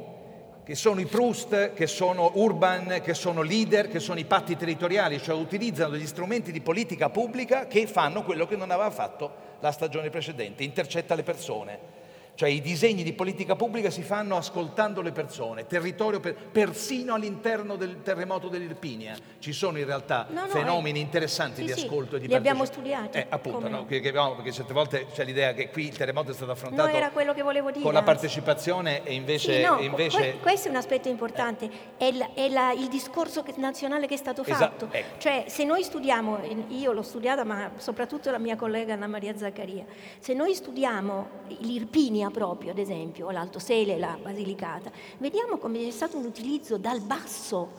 che sono i Proust, che sono Urban, che sono leader, che sono i patti territoriali, cioè utilizzano degli strumenti di politica pubblica che fanno quello che non aveva fatto la stagione precedente, intercetta le persone. Cioè i disegni di politica pubblica si fanno ascoltando le persone, territorio per, persino all'interno del terremoto dell'Irpinia ci sono in realtà no, no, fenomeni eh, interessanti sì, di ascolto e di li abbiamo studiati. Eh, appunto, no? Perché, perché, certe volte c'è l'idea che qui il terremoto è stato affrontato dire, con la partecipazione e invece... Sì, no, invece... Que- questo è un aspetto importante, è, la, è la, il discorso che, nazionale che è stato fatto. Esatto, ecco. Cioè se noi studiamo, io l'ho studiata ma soprattutto la mia collega Anna Maria Zaccaria, se noi studiamo l'Irpinia Messina proprio, ad esempio, l'Alto Sele, la Basilicata, vediamo come c'è stato un utilizzo dal basso,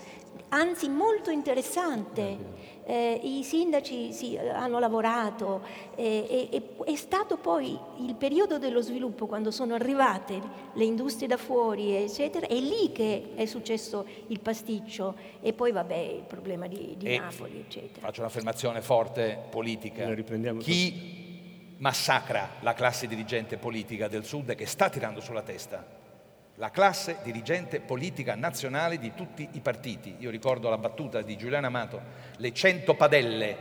anzi molto interessante. Eh, i sindaci sì, hanno lavorato, eh, e, è stato poi il periodo dello sviluppo quando sono arrivate le industrie da fuori, eccetera, è lì che è successo il pasticcio. E poi vabbè il problema di, di Napoli, eccetera. Faccio un'affermazione forte politica. Chi massacra la classe dirigente politica del Sud che sta tirando sulla testa la classe dirigente politica nazionale di tutti i partiti. Io ricordo la battuta di Giuliano Amato, le cento padelle,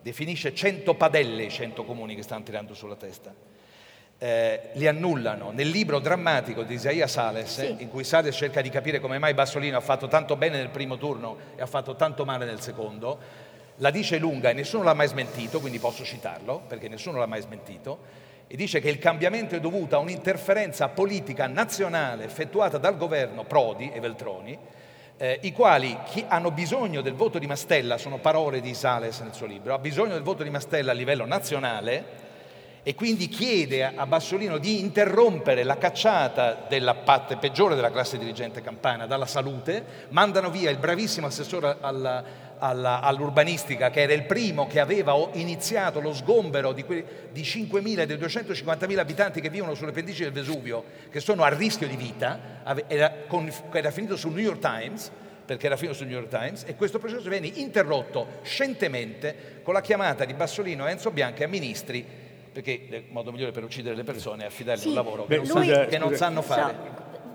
definisce cento padelle i cento comuni che stanno tirando sulla testa. Eh, li annullano. Nel libro drammatico di Isaia Sales, sì. in cui Sales cerca di capire come mai Bassolino ha fatto tanto bene nel primo turno e ha fatto tanto male nel secondo, la dice lunga e nessuno l'ha mai smentito, quindi posso citarlo, perché nessuno l'ha mai smentito e dice che il cambiamento è dovuto a un'interferenza politica nazionale effettuata dal governo Prodi e Veltroni, eh, i quali hanno bisogno del voto di Mastella, sono parole di Sales nel suo libro, ha bisogno del voto di Mastella a livello nazionale e quindi chiede a Bassolino di interrompere la cacciata della parte peggiore della classe dirigente campana dalla salute, mandano via il bravissimo assessore alla, alla, all'urbanistica, che era il primo che aveva iniziato lo sgombero di, que- di 5.000 e dei 250.000 abitanti che vivono sulle pendici del Vesuvio, che sono a rischio di vita, era, con, era finito sul New York Times, perché era finito sul New York Times, e questo processo venne interrotto scientemente con la chiamata di Bassolino e Enzo Bianchi a ministri, perché il modo migliore per uccidere le persone è affidargli sì, un lavoro che, non, lui, sa, che non sanno fare.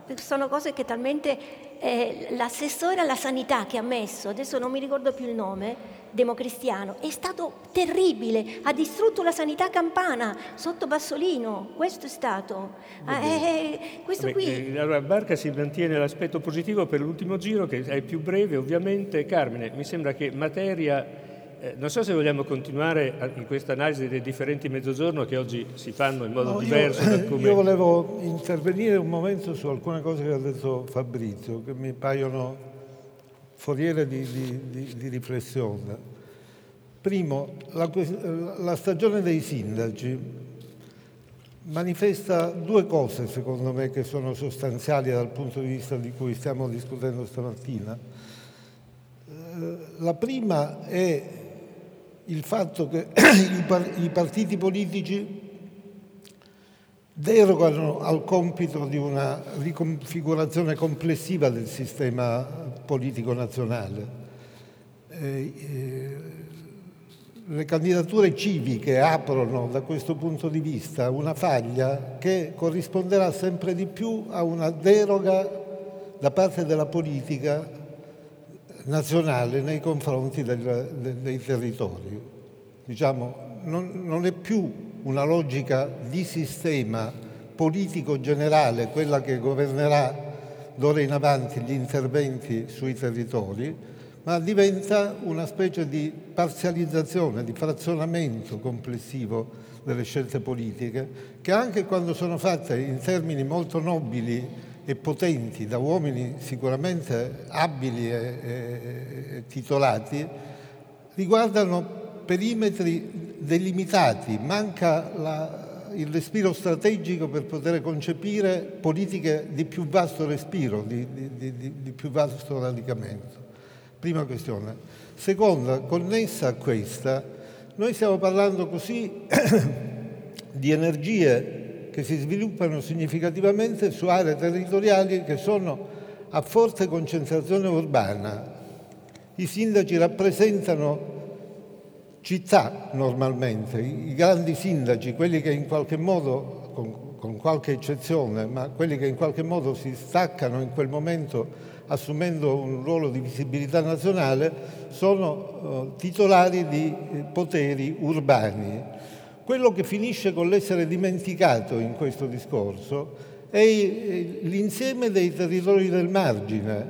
So, sono cose che talmente eh, l'assessore alla sanità che ha messo, adesso non mi ricordo più il nome, democristiano, è stato terribile, ha distrutto la sanità campana sotto Bassolino, questo è stato. Ah, eh, eh, questo Vabbè, qui. Eh, allora Barca si mantiene l'aspetto positivo per l'ultimo giro che è più breve ovviamente. Carmine, mi sembra che materia eh, non so se vogliamo continuare in questa analisi dei differenti mezzogiorno che oggi si fanno in modo no, diverso. Io, io, volevo intervenire un momento su alcune cose che ha detto Fabrizio, che mi paiono foriere di, di, di, di riflessione. Primo, la, la stagione dei sindaci manifesta due cose, secondo me, che sono sostanziali dal punto di vista di cui stiamo discutendo stamattina. Eh, la prima è il fatto che i partiti politici derogano al compito di una riconfigurazione complessiva del sistema politico nazionale. Eh, eh, le candidature civiche aprono da questo punto di vista una faglia che corrisponderà sempre di più a una deroga da parte della politica nazionale nei confronti del, de, dei territori. Diciamo, non, non è più una logica di sistema politico generale quella che governerà d'ora in avanti gli interventi sui territori, ma diventa una specie di parzializzazione, di frazionamento complessivo delle scelte politiche, che anche quando sono fatte in termini molto nobili e potenti da uomini sicuramente abili e, e, titolati riguardano perimetri delimitati, manca la, il respiro strategico per poter concepire politiche di più vasto respiro, di, di, di, di più vasto radicamento. Prima questione. Seconda, connessa a questa, noi stiamo parlando così di energie che si sviluppano significativamente su aree territoriali che sono a forte concentrazione urbana. I sindaci rappresentano città normalmente, i grandi sindaci, quelli che in qualche modo, con, con qualche eccezione, ma quelli che in qualche modo si staccano in quel momento assumendo un ruolo di visibilità nazionale, sono eh, titolari di eh, poteri urbani quello che finisce con l'essere dimenticato in questo discorso è l'insieme dei territori del margine,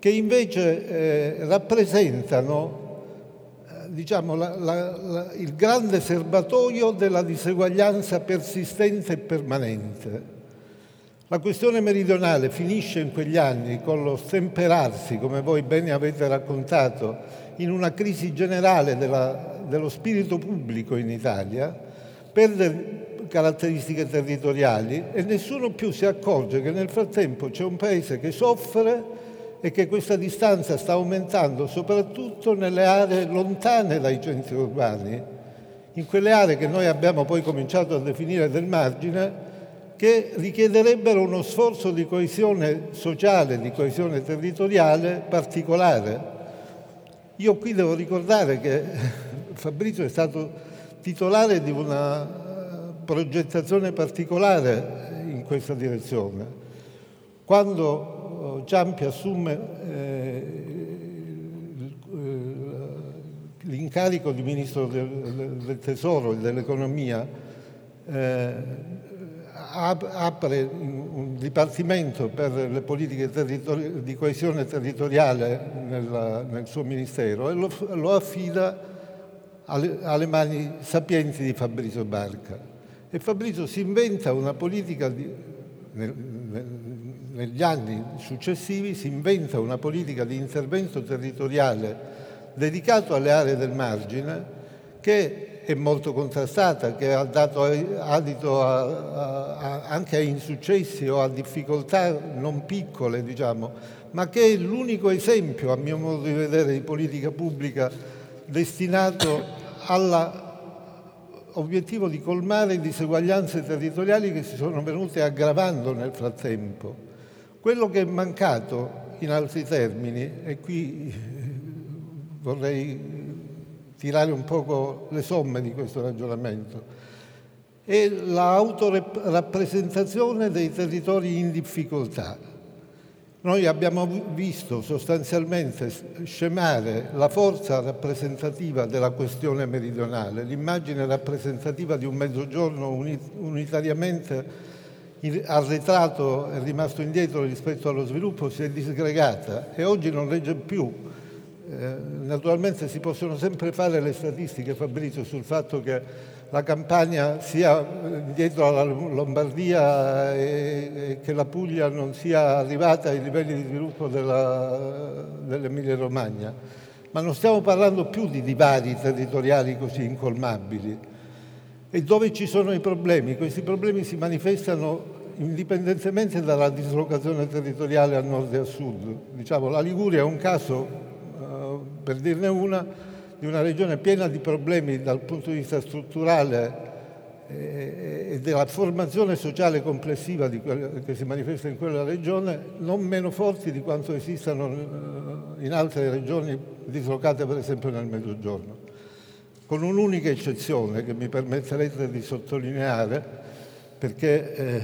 che invece eh, rappresentano eh, diciamo, la, la, la, il grande serbatoio della diseguaglianza persistente e permanente. La questione meridionale finisce in quegli anni con lo stemperarsi, come voi bene avete raccontato, in una crisi generale della, dello spirito pubblico in Italia, perde caratteristiche territoriali e nessuno più si accorge che nel frattempo c'è un paese che soffre e che questa distanza sta aumentando soprattutto nelle aree lontane dai centri urbani, in quelle aree che noi abbiamo poi cominciato a definire del margine, che richiederebbero uno sforzo di coesione sociale, di coesione territoriale particolare. Io qui devo ricordare che Fabrizio è stato titolare di una progettazione particolare in questa direzione. Quando Ciampi assume eh, l'incarico di ministro del, Tesoro e dell'Economia, eh, apre un dipartimento per le politiche di coesione territoriale nel, suo ministero e lo, lo affida alle, alle, mani sapienti di Fabrizio Barca. E Fabrizio si inventa una politica di, nel, nel, negli anni successivi si inventa una politica di intervento territoriale dedicato alle aree del margine che è molto contrastata, che ha dato adito a, a, anche a insuccessi o a difficoltà non piccole, diciamo, ma che è l'unico esempio, a mio modo di vedere, di politica pubblica destinato all'obiettivo di colmare diseguaglianze territoriali che si sono venute aggravando nel frattempo. Quello che è mancato, in altri termini, e qui vorrei tirare un poco le somme di questo ragionamento, è l'autorappresentazione dei territori in difficoltà. Noi abbiamo visto sostanzialmente scemare la forza rappresentativa della questione meridionale, l'immagine rappresentativa di un mezzogiorno unitariamente arretrato e rimasto indietro rispetto allo sviluppo si è disgregata e oggi non regge più. Eh, naturalmente si possono sempre fare le statistiche, Fabrizio, sul fatto che la Campania sia eh, dietro alla Lombardia e, e che la Puglia non sia arrivata ai livelli di sviluppo dell'Emilia Romagna, ma non stiamo parlando più di divari territoriali così incolmabili. E dove ci sono i problemi? Questi problemi si manifestano indipendentemente dalla dislocazione territoriale a nord e a sud. Diciamo, la Liguria è un caso per dirne una, di una regione piena di problemi dal punto di vista strutturale e della formazione sociale complessiva quella, che si manifesta in quella regione, non meno forti di quanto esistano eh, in altre regioni dislocate per esempio nel Mezzogiorno. Con un'unica eccezione che mi permetterete di sottolineare, perché eh,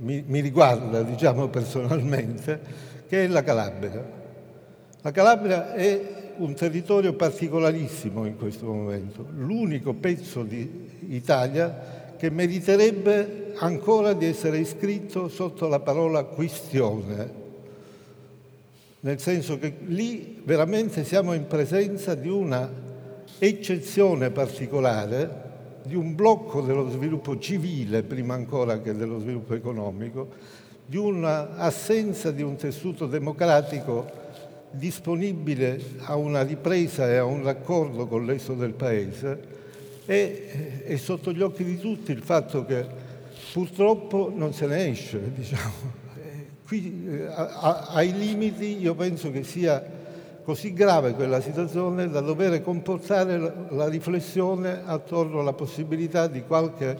mi, mi riguarda diciamo, personalmente, che è la Calabria. La Calabria è un territorio particolarissimo in questo momento, l'unico pezzo d'Italia che meriterebbe ancora di essere iscritto sotto la parola questione, nel senso che lì veramente siamo in presenza di una eccezione particolare, di un blocco dello sviluppo civile prima ancora che dello sviluppo economico, di un'assenza di un tessuto democratico disponibile a una ripresa e a un raccordo con l'esto del Paese e è sotto gli occhi di tutti il fatto che purtroppo non se ne esce. Diciamo. Qui eh, ai limiti io penso che sia così grave quella situazione da dover comportare la riflessione attorno alla possibilità di qualche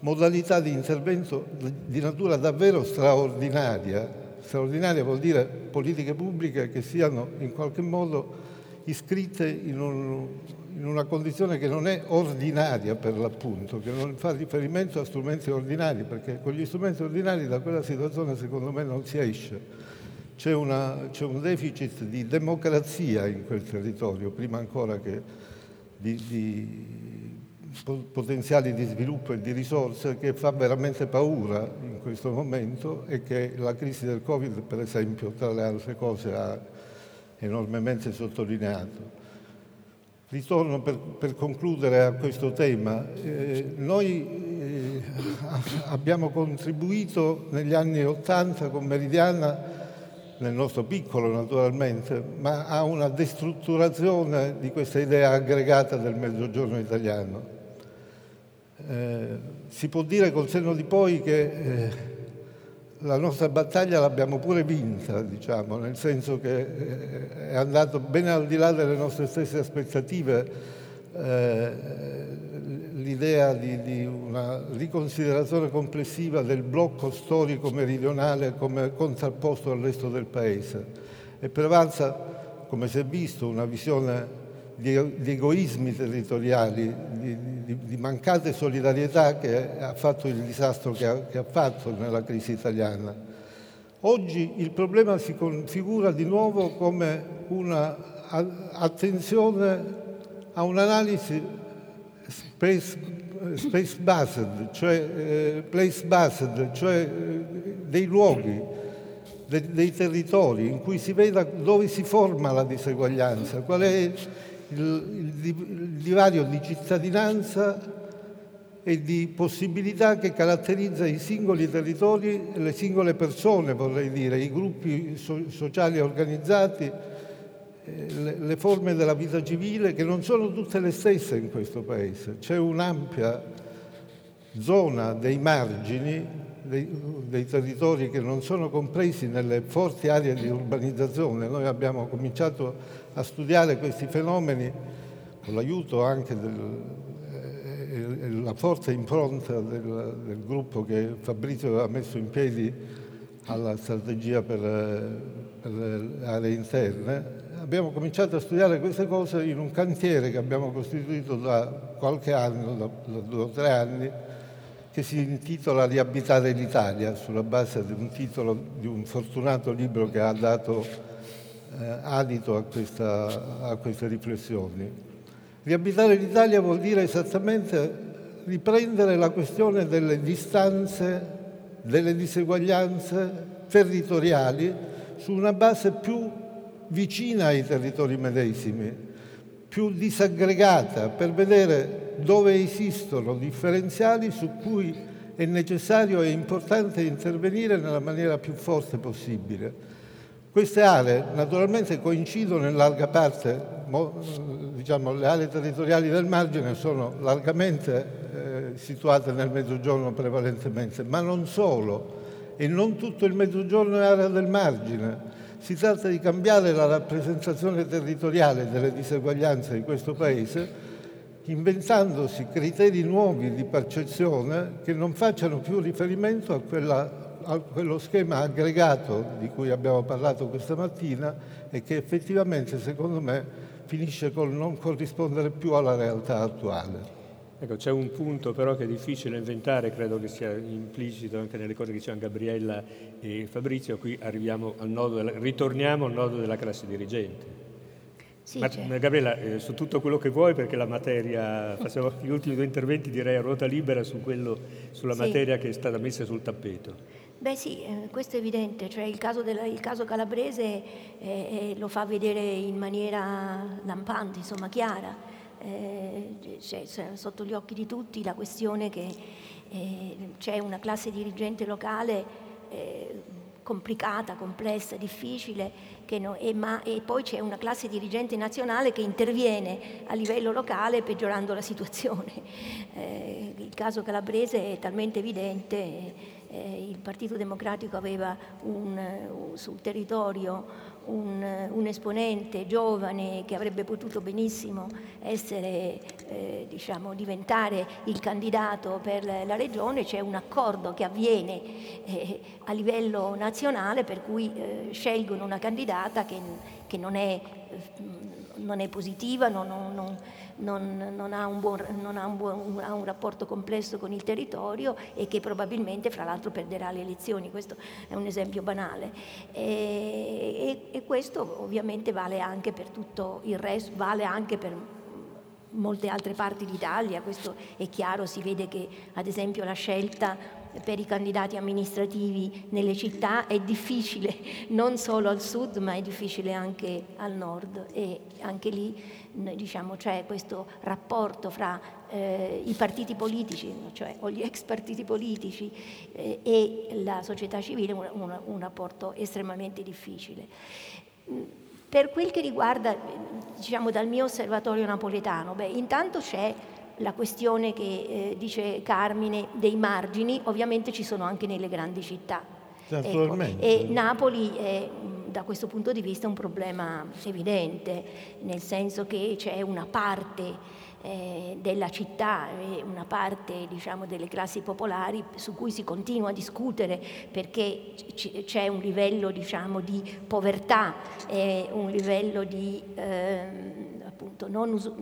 modalità di intervento di natura davvero straordinaria straordinaria vuol dire politiche pubbliche che siano in qualche modo iscritte in, un, in una condizione che non è ordinaria per l'appunto, che non fa riferimento a strumenti ordinari, perché con gli strumenti ordinari da quella situazione secondo me non si esce. C'è, una, c'è un deficit di democrazia in quel territorio, prima ancora che di, di potenziali di sviluppo e di risorse che fa veramente paura in questo momento e che la crisi del Covid, per esempio, tra le altre cose, ha enormemente sottolineato. Ritorno per, per concludere a questo tema. Eh, noi eh, abbiamo contribuito negli anni Ottanta con Meridiana nel nostro piccolo naturalmente, ma a una destrutturazione di questa idea aggregata del mezzogiorno italiano Eh, si può dire col senno di poi che eh, la nostra battaglia l'abbiamo pure vinta, diciamo, nel senso che eh, è andato bene al di là delle nostre stesse aspettative eh, l'idea di, di, una riconsiderazione complessiva del blocco storico meridionale come contrapposto al resto del Paese. È prevalsa, come si è visto, una visione di, di egoismi territoriali, di, di, mancate solidarietà che ha fatto il disastro che ha, che ha fatto nella crisi italiana. Oggi il problema si configura di nuovo come un'attenzione a un'analisi space, space based, cioè eh, place based, cioè eh, dei luoghi, de, dei territori in cui si veda dove si forma la diseguaglianza, qual è il, il, divario di cittadinanza e di possibilità che caratterizza i singoli territori e le singole persone, vorrei dire, i gruppi so, sociali organizzati le, le forme della vita civile che non sono tutte le stesse in questo Paese. C'è un'ampia zona dei margini, dei, dei, territori che non sono compresi nelle forti aree di urbanizzazione. Noi abbiamo cominciato a studiare questi fenomeni con l'aiuto anche della forte impronta del, del, gruppo che Fabrizio ha messo in piedi alla strategia per, per le aree interne. Abbiamo cominciato a studiare queste cose in un cantiere che abbiamo costituito da qualche anno, da, da due o tre anni, che si intitola Riabitare l'Italia, sulla base di un titolo di un fortunato libro che ha dato eh, adito a, questa, a queste riflessioni. Riabitare l'Italia vuol dire esattamente riprendere la questione delle distanze, delle diseguaglianze territoriali su una base più vicina ai territori medesimi, più disaggregata, per vedere dove esistono differenziali su cui è necessario e importante intervenire nella maniera più forte possibile. Queste aree naturalmente coincidono in larga parte, diciamo, le aree territoriali del margine sono largamente eh, situate nel mezzogiorno prevalentemente, ma non solo, e non tutto il mezzogiorno è area del margine. Si tratta di cambiare la rappresentazione territoriale delle diseguaglianze di questo Paese, inventandosi criteri nuovi di percezione che non facciano più riferimento a, quella, a quello schema aggregato di cui abbiamo parlato questa mattina e che effettivamente, secondo me, finisce col non corrispondere più alla realtà attuale. Ecco, c'è un punto però che è difficile inventare, credo che sia implicito anche nelle cose che dicevano Gabriella e Fabrizio, qui arriviamo al nodo della, ritorniamo al nodo della classe dirigente. Sì, Ma, certo. Gabriella, eh, su tutto quello che vuoi, perché la materia, facciamo gli ultimi due interventi direi a ruota libera su quello, sulla sì. materia che è stata messa sul tappeto. Beh sì, eh, questo è evidente, cioè il caso, della, il caso calabrese eh, eh lo fa vedere in maniera lampante, insomma chiara eh, c'è sotto gli occhi di tutti la questione che eh, c'è una classe dirigente locale eh, complicata, complessa, difficile, no, e, ma, e, poi c'è una classe dirigente nazionale che interviene a livello locale peggiorando la situazione. Il caso calabrese è talmente evidente, eh, il Partito Democratico aveva un, un, sul territorio un, un, esponente giovane che avrebbe potuto benissimo essere, eh, diciamo, diventare il candidato per la regione, c'è un accordo che avviene eh, a livello nazionale per cui eh, scelgono una candidata che, che non, è, non, è, positiva, non, non, non, ha, un buon, ha, un buon, ha, un rapporto complesso con il territorio e che probabilmente fra l'altro perderà le elezioni, questo è un esempio banale. E, e, e questo ovviamente vale anche per tutto il resto, vale anche per molte altre parti d'Italia, questo è chiaro, si vede che ad esempio la scelta per i candidati amministrativi nelle città è difficile non solo al sud ma è difficile anche al nord e anche lì diciamo, c'è questo rapporto fra eh, i partiti politici, cioè o gli ex partiti politici eh, e la società civile, un, un, un rapporto estremamente difficile. Per quel che riguarda, diciamo, dal mio osservatorio napoletano, beh, intanto c'è la questione che eh, dice Carmine dei margini, ovviamente ci sono anche nelle grandi città. Ecco, e Napoli è da questo punto di vista un problema evidente, nel senso che c'è una parte eh, della città e una parte diciamo, delle classi popolari su cui si continua a discutere perché c- c'è un livello diciamo, di povertà, e un livello di eh, appunto, non us-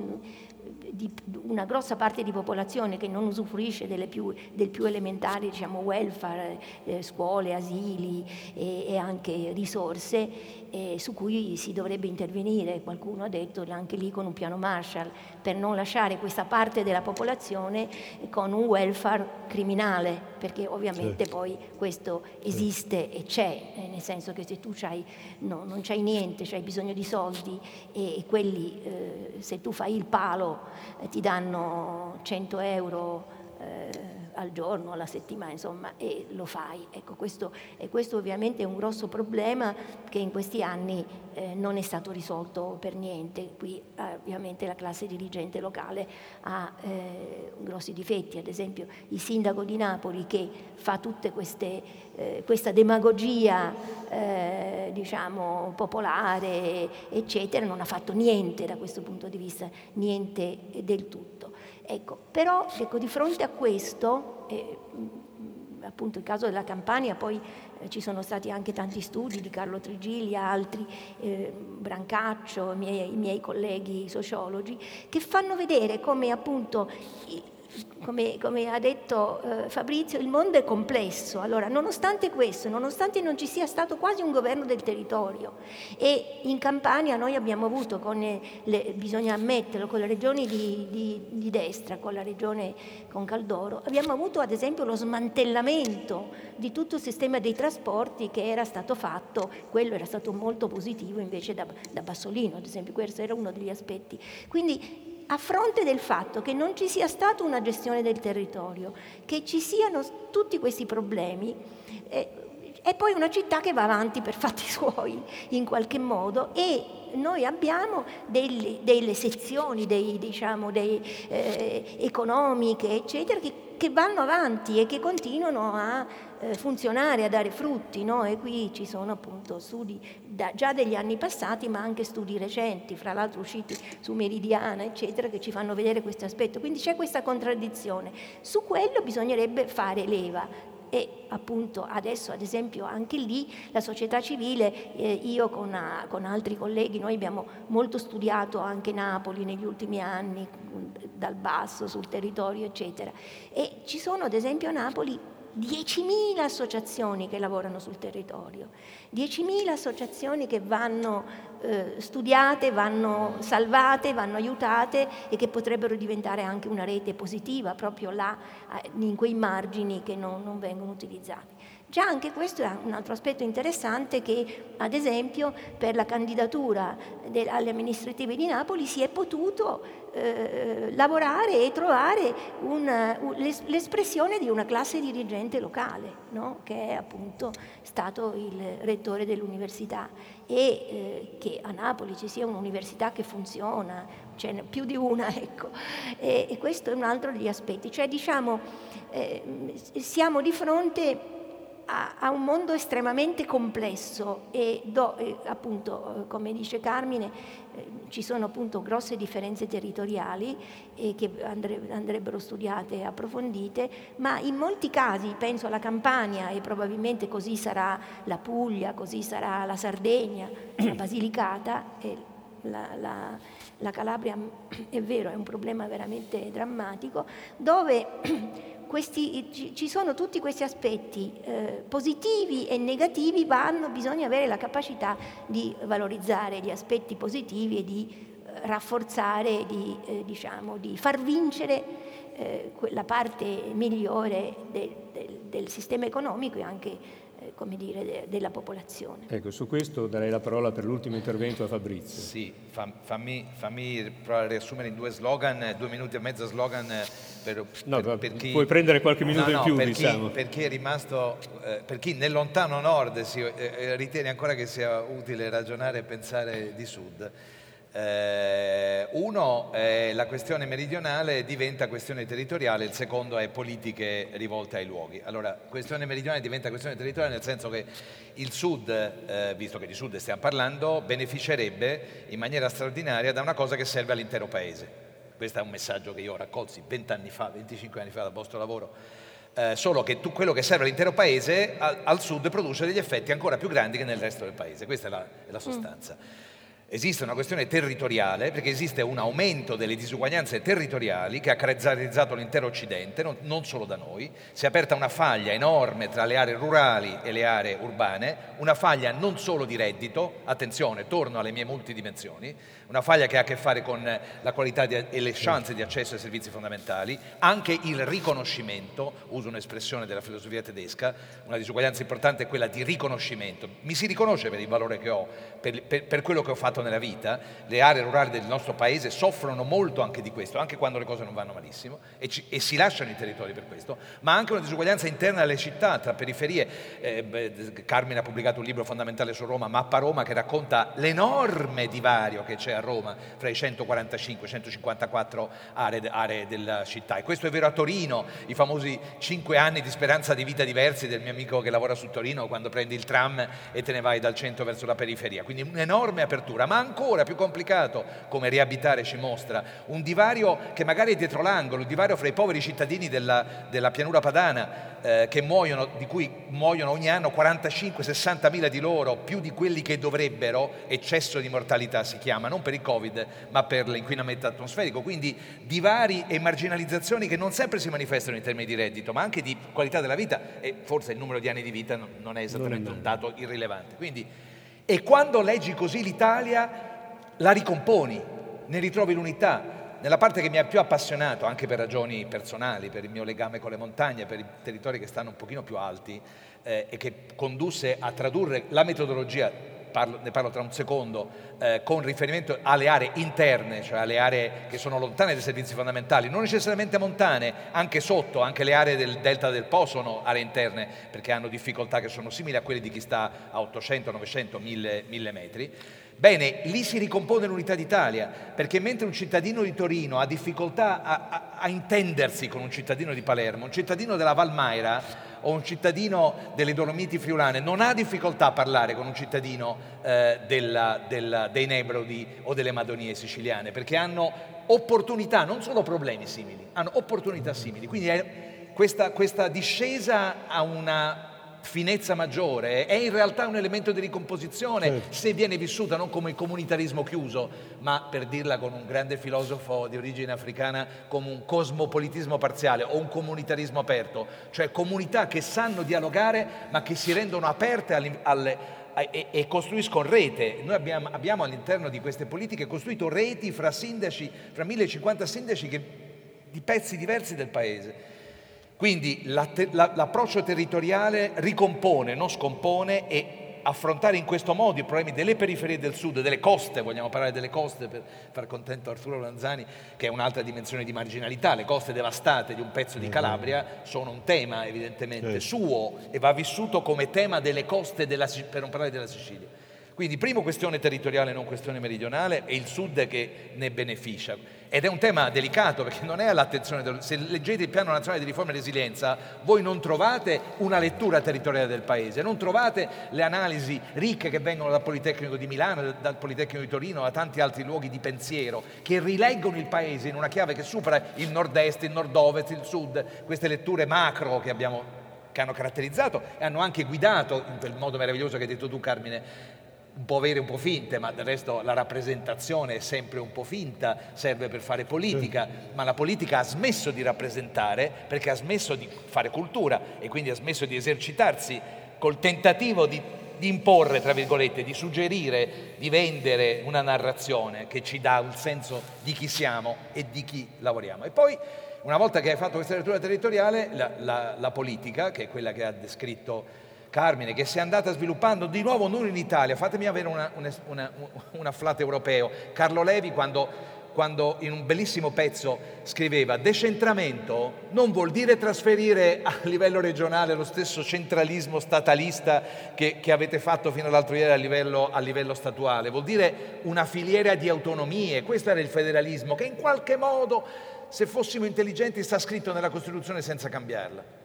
di una grossa parte di popolazione che non usufruisce più, del più elementare diciamo, welfare, eh, scuole, asili e, e anche risorse eh, su cui si dovrebbe intervenire, qualcuno ha detto anche lì con un piano Marshall, per non lasciare questa parte della popolazione con un welfare criminale, perché ovviamente certo. poi questo esiste e c'è, eh, nel senso che se tu c'hai, no, non c'hai niente, c'hai bisogno di soldi e, e quelli, eh, se tu fai il palo, eh, ti danno 100 euro eh, al giorno, alla settimana, insomma, e lo fai. Ecco, questo, e questo ovviamente è un grosso problema che in questi anni eh, non è stato risolto per niente. Qui eh, ovviamente la classe dirigente locale ha eh, grossi difetti, ad esempio il sindaco di Napoli che fa tutta eh, questa demagogia eh, diciamo, popolare, eccetera, non ha fatto niente da questo punto di vista, niente del tutto. Ecco, però ecco, di fronte a questo, eh, appunto il caso della Campania, poi eh, ci sono stati anche tanti studi di Carlo Trigiglia, altri, eh, Brancaccio, miei, i miei colleghi sociologi, che fanno vedere come appunto come, come, ha detto eh, Fabrizio, il mondo è complesso. Allora, nonostante questo, nonostante non ci sia stato quasi un governo del territorio e in Campania noi abbiamo avuto, con le, bisogna ammetterlo, con le regioni di, di, di, destra, con la regione con Caldoro, abbiamo avuto ad esempio lo smantellamento di tutto il sistema dei trasporti che era stato fatto, quello era stato molto positivo invece da, da Bassolino, ad esempio, questo era uno degli aspetti. Quindi a fronte del fatto che non ci sia stata una gestione del territorio, che ci siano tutti questi problemi, eh, è poi una città che va avanti per fatti suoi in qualche modo e noi abbiamo delle, delle sezioni dei, diciamo, dei, eh, economiche, eccetera, che, che, vanno avanti e che continuano a funzionare, a dare frutti. No? E qui ci sono appunto studi da, già degli anni passati, ma anche studi recenti, fra l'altro usciti su Meridiana, eccetera, che ci fanno vedere questo aspetto. Quindi c'è questa contraddizione. Su quello bisognerebbe fare leva e appunto adesso ad esempio anche lì la società civile, eh, io con, a, con, altri colleghi, noi abbiamo molto studiato anche Napoli negli ultimi anni, dal basso sul territorio eccetera e ci sono ad esempio a Napoli 10.000 associazioni che lavorano sul territorio, 10.000 associazioni che vanno eh, studiate, vanno salvate, vanno aiutate e che potrebbero diventare anche una rete positiva proprio là, in quei margini che non, non vengono utilizzati. Già anche questo è un altro aspetto interessante che, ad esempio, per la candidatura alle amministrative di Napoli si è potuto eh, lavorare e trovare un, l'espressione di una classe dirigente locale, no? che è appunto stato il rettore dell'università e eh, che a Napoli ci sia un'università che funziona, ce più di una, ecco. E, e questo è un altro degli aspetti, cioè diciamo eh, siamo di fronte a, un mondo estremamente complesso e, do, e appunto, come dice Carmine, eh, ci sono appunto grosse differenze territoriali eh, che andre, andrebbero studiate e approfondite, ma in molti casi, penso alla Campania e probabilmente così sarà la Puglia, così sarà la Sardegna, la Basilicata, la, la, la Calabria è vero, è un problema veramente drammatico, dove questi, ci sono tutti questi aspetti eh, positivi e negativi, vanno, bisogna avere la capacità di valorizzare gli aspetti positivi e di eh, rafforzare, di, eh, diciamo, di far vincere eh, la parte migliore del, del, del sistema economico e anche eh, come dire, de, della popolazione. Ecco, su questo darei la parola per l'ultimo intervento a Fabrizio. Sì, fam, fammi, fammi riassumere in due slogan, due minuti e mezzo slogan per, no, per, per chi... Puoi prendere qualche minuto no, no, in più, per diciamo. Chi, per chi è rimasto, eh, per chi nel lontano nord si, eh, eh, ritiene ancora che sia utile ragionare e pensare di sud. Eh, uno è la questione meridionale diventa questione territoriale, il secondo è politiche rivolte ai luoghi. Allora, questione meridionale diventa questione territoriale nel senso che il Sud, eh, visto che di Sud stiamo parlando, beneficerebbe in maniera straordinaria da una cosa che serve all'intero Paese. Questo è un messaggio che io ho raccolto 20 anni fa, 25 anni fa dal vostro lavoro. Eh, solo che tu, quello che serve all'intero paese al, al, sud produce degli effetti ancora più grandi che nel resto del paese, questa è la, è la sostanza. Mm esiste una questione territoriale, perché esiste un aumento delle disuguaglianze territoriali che ha caratterizzato l'intero Occidente, non, non, solo da noi. Si è aperta una faglia enorme tra le aree rurali e le aree urbane, una faglia non solo di reddito, attenzione, torno alle mie multidimensioni, una faglia che ha a che fare con la qualità di, e le chance di accesso ai servizi fondamentali, anche il riconoscimento, uso un'espressione della filosofia tedesca, una disuguaglianza importante è quella di riconoscimento. Mi si riconosce per il valore che ho, per, per, per quello che ho fatto nella vita, le aree rurali del nostro paese soffrono molto anche di questo, anche quando le cose non vanno malissimo e, ci, e si lasciano i territori per questo, ma anche una disuguaglianza interna alle città, tra periferie. Eh, beh, Carmine ha pubblicato un libro fondamentale su Roma, Mappa Roma, che racconta l'enorme divario che c'è a Roma fra i 145 e 154 aree, aree della città. E questo è vero a Torino, i famosi 5 anni di speranza di vita diversi del mio amico che lavora su Torino quando prendi il tram e te ne vai dal centro verso la periferia. Quindi un'enorme apertura, ma ancora più complicato, come riabitare ci mostra, un divario che magari è dietro l'angolo, il divario fra i poveri cittadini della, della pianura padana eh, che muoiono, di cui muoiono ogni anno 45-60 mila di loro, più di quelli che dovrebbero, eccesso di mortalità si chiama, non per il Covid, ma per l'inquinamento atmosferico. Quindi divari e marginalizzazioni che non sempre si manifestano in termini di reddito, ma anche di qualità della vita e forse il numero di anni di vita non è esattamente un dato irrilevante. Quindi, e quando leggi così l'Italia la ricomponi, ne ritrovi l'unità. Nella parte che mi ha più appassionato, anche per ragioni personali, per il mio legame con le montagne, per i territori che stanno un pochino più alti eh, e che condusse a tradurre la metodologia Parlo, ne parlo tra un secondo, eh, con riferimento alle aree interne, cioè alle aree che sono lontane dai servizi fondamentali, non necessariamente montane, anche sotto, anche le aree del delta del Po sono aree interne perché hanno difficoltà che sono simili a quelle di chi sta a 800, 900, 1000, 1000 metri. Bene, lì si ricompone l'unità d'Italia, perché mentre un cittadino di Torino ha difficoltà a, a, a intendersi con un cittadino di Palermo, un cittadino della Valmaira o un cittadino delle Dolomiti Friulane non ha difficoltà a parlare con un cittadino eh, della, della, dei Nebrodi o delle Madonie siciliane, perché hanno opportunità, non solo problemi simili, hanno opportunità simili. Quindi questa, questa discesa a una finezza maggiore, è in realtà un elemento di ricomposizione certo. se viene vissuta non come il comunitarismo chiuso, ma per dirla con un grande filosofo di origine africana, come un cosmopolitismo parziale o un comunitarismo aperto, cioè comunità che sanno dialogare ma che si rendono aperte alle, alle e, e, costruiscono rete. Noi abbiamo, abbiamo, all'interno di queste politiche costruito reti fra sindaci, fra 1050 sindaci che, di pezzi diversi del paese quindi l'approccio territoriale ricompone, non scompone e affrontare in questo modo i problemi delle periferie del sud, delle coste, vogliamo parlare delle coste per far contento Arturo Lanzani, che è un'altra dimensione di marginalità, le coste devastate di un pezzo di Calabria sono un tema evidentemente suo e va vissuto come tema delle coste, della, per non parlare della Sicilia. Quindi primo questione territoriale, non questione meridionale, è il sud che ne beneficia. Ed è un tema delicato perché non è all'attenzione, del, se leggete il piano nazionale di riforma e resilienza, voi non trovate una lettura territoriale del paese, non trovate le analisi ricche che vengono dal Politecnico di Milano, dal Politecnico di Torino, da tanti altri luoghi di pensiero, che rileggono il paese in una chiave che supera il nord-est, il nord-ovest, il sud, queste letture macro che abbiamo che hanno caratterizzato e hanno anche guidato, in quel modo meraviglioso che hai detto tu Carmine, un po' vere, un po' finte, ma del resto la rappresentazione è sempre un po' finta, serve per fare politica, ma la politica ha smesso di rappresentare perché ha smesso di fare cultura e quindi ha smesso di esercitarsi col tentativo di, di imporre, tra virgolette, di suggerire, di vendere una narrazione che ci dà un senso di chi siamo e di chi lavoriamo. E poi una volta che hai fatto questa lettura territoriale, la, la, la politica, che è quella che ha descritto Carmine, che si è andata sviluppando di nuovo non in Italia, fatemi avere una, una, una, un afflato europeo. Carlo Levi quando quando in un bellissimo pezzo scriveva decentramento non vuol dire trasferire a livello regionale lo stesso centralismo statalista che, che avete fatto fino all'altro ieri a livello, a livello statuale, vuol dire una filiera di autonomie, questo era il federalismo che in qualche modo, se fossimo intelligenti, sta scritto nella Costituzione senza cambiarla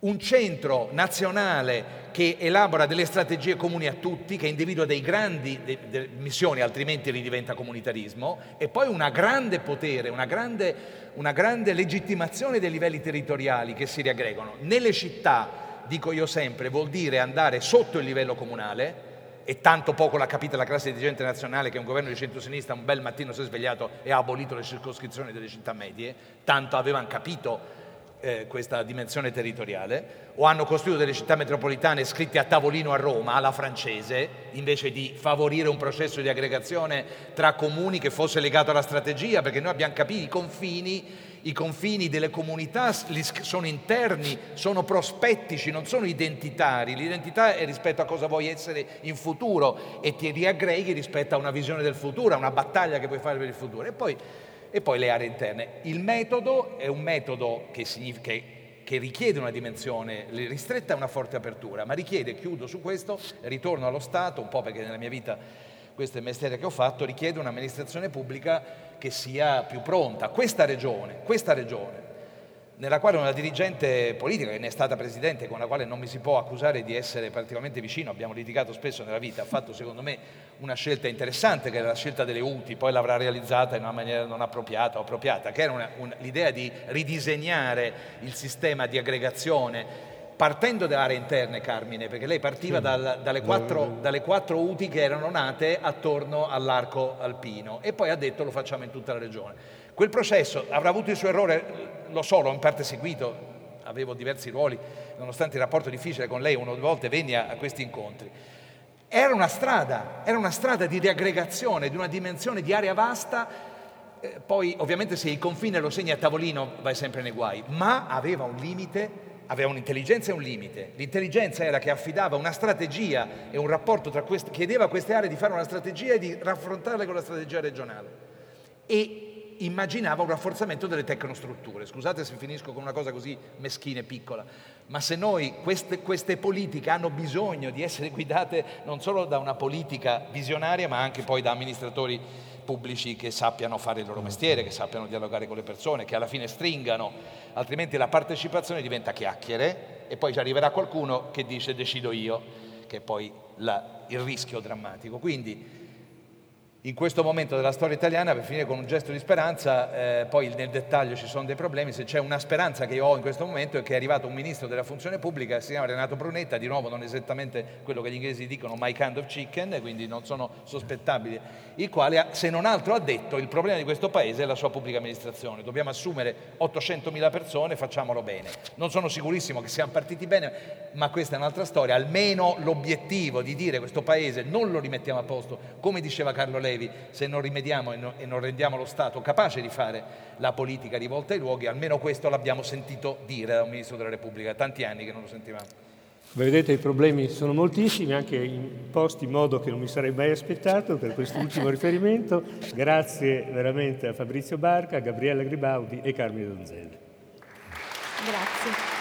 un centro nazionale che elabora delle strategie comuni a tutti, che individua dei grandi de, de, missioni, altrimenti ridiventa comunitarismo, e poi una grande potere, una grande, una grande legittimazione dei livelli territoriali che si riaggregano. Nelle città, dico io sempre, vuol dire andare sotto il livello comunale, e tanto poco l'ha capita la classe dirigente nazionale che un governo di centrosinistra un bel mattino si è svegliato e ha abolito le circoscrizioni delle città medie, tanto avevano capito eh, questa dimensione territoriale, o hanno costruito delle città metropolitane scritte a tavolino a Roma, alla francese, invece di favorire un processo di aggregazione tra comuni che fosse legato alla strategia, perché noi abbiamo capito i confini, i confini delle comunità sono interni, sono prospettici, non sono identitari. L'identità è rispetto a cosa vuoi essere in futuro e ti riaggreghi rispetto a una visione del futuro, a una battaglia che puoi fare per il futuro. E poi e poi le aree interne. Il metodo è un metodo che, che, che richiede una dimensione ristretta e una forte apertura, ma richiede, chiudo su questo, ritorno allo Stato, un po' perché nella mia vita questo è il mestiere che ho fatto, richiede un'amministrazione pubblica che sia più pronta. Questa regione, questa regione nella quale una dirigente politica, che ne è stata presidente, con la quale non mi si può accusare di essere particolarmente vicino, abbiamo litigato spesso nella vita, ha fatto secondo me una scelta interessante, che era la scelta delle UTI, poi l'avrà realizzata in una maniera non appropriata o appropriata, che era una, un, l'idea di ridisegnare il sistema di aggregazione partendo dalle aree interne, Carmine, perché lei partiva sì. dal, dalle, quattro, dalle, quattro, UTI che erano nate attorno all'arco alpino e poi ha detto lo facciamo in tutta la regione. Quel processo avrà avuto il suo errore, lo so, l'ho in parte seguito, avevo diversi ruoli, nonostante il rapporto difficile con lei, una o due volte venni a, a questi incontri. Era una strada, era una strada di riaggregazione, di una dimensione di area vasta, eh, poi ovviamente se il confine lo segni a tavolino vai sempre nei guai, ma aveva un limite, aveva un'intelligenza e un limite. L'intelligenza era che affidava una strategia e un rapporto tra queste, chiedeva a queste aree di fare una strategia e di raffrontarle con la strategia regionale. E immaginava un rafforzamento delle tecnostrutture. Scusate se finisco con una cosa così meschina e piccola, ma se noi queste, queste, politiche hanno bisogno di essere guidate non solo da una politica visionaria, ma anche poi da amministratori pubblici che sappiano fare il loro mestiere, che sappiano dialogare con le persone, che alla fine stringano, altrimenti la partecipazione diventa chiacchiere e poi ci arriverà qualcuno che dice decido io, che è poi la, il rischio drammatico. Quindi in questo momento della storia italiana, per finire con un gesto di speranza, eh, poi nel dettaglio ci sono dei problemi, se c'è una speranza che io ho in questo momento è che è arrivato un ministro della funzione pubblica, si chiama Renato Brunetta, di nuovo non esattamente quello che gli inglesi dicono my kind of chicken, quindi non sono sospettabili, il quale se non altro ha detto il problema di questo paese è la sua pubblica amministrazione, dobbiamo assumere 800.000 persone, facciamolo bene. Non sono sicurissimo che siamo partiti bene, ma questa è un'altra storia, almeno l'obiettivo di dire questo paese non lo rimettiamo a posto, come diceva Carlo Lei, Levi, se non rimediamo e, no, e non rendiamo lo Stato capace di fare la politica rivolta ai luoghi, almeno questo l'abbiamo sentito dire da un Ministro della Repubblica, tanti anni che non lo sentivamo. Vedete i problemi sono moltissimi, anche imposti in modo che non mi sarei mai aspettato per questo ultimo riferimento. Grazie veramente a Fabrizio Barca, a Gabriella Gribaudi e Carmine Donzelli. Grazie.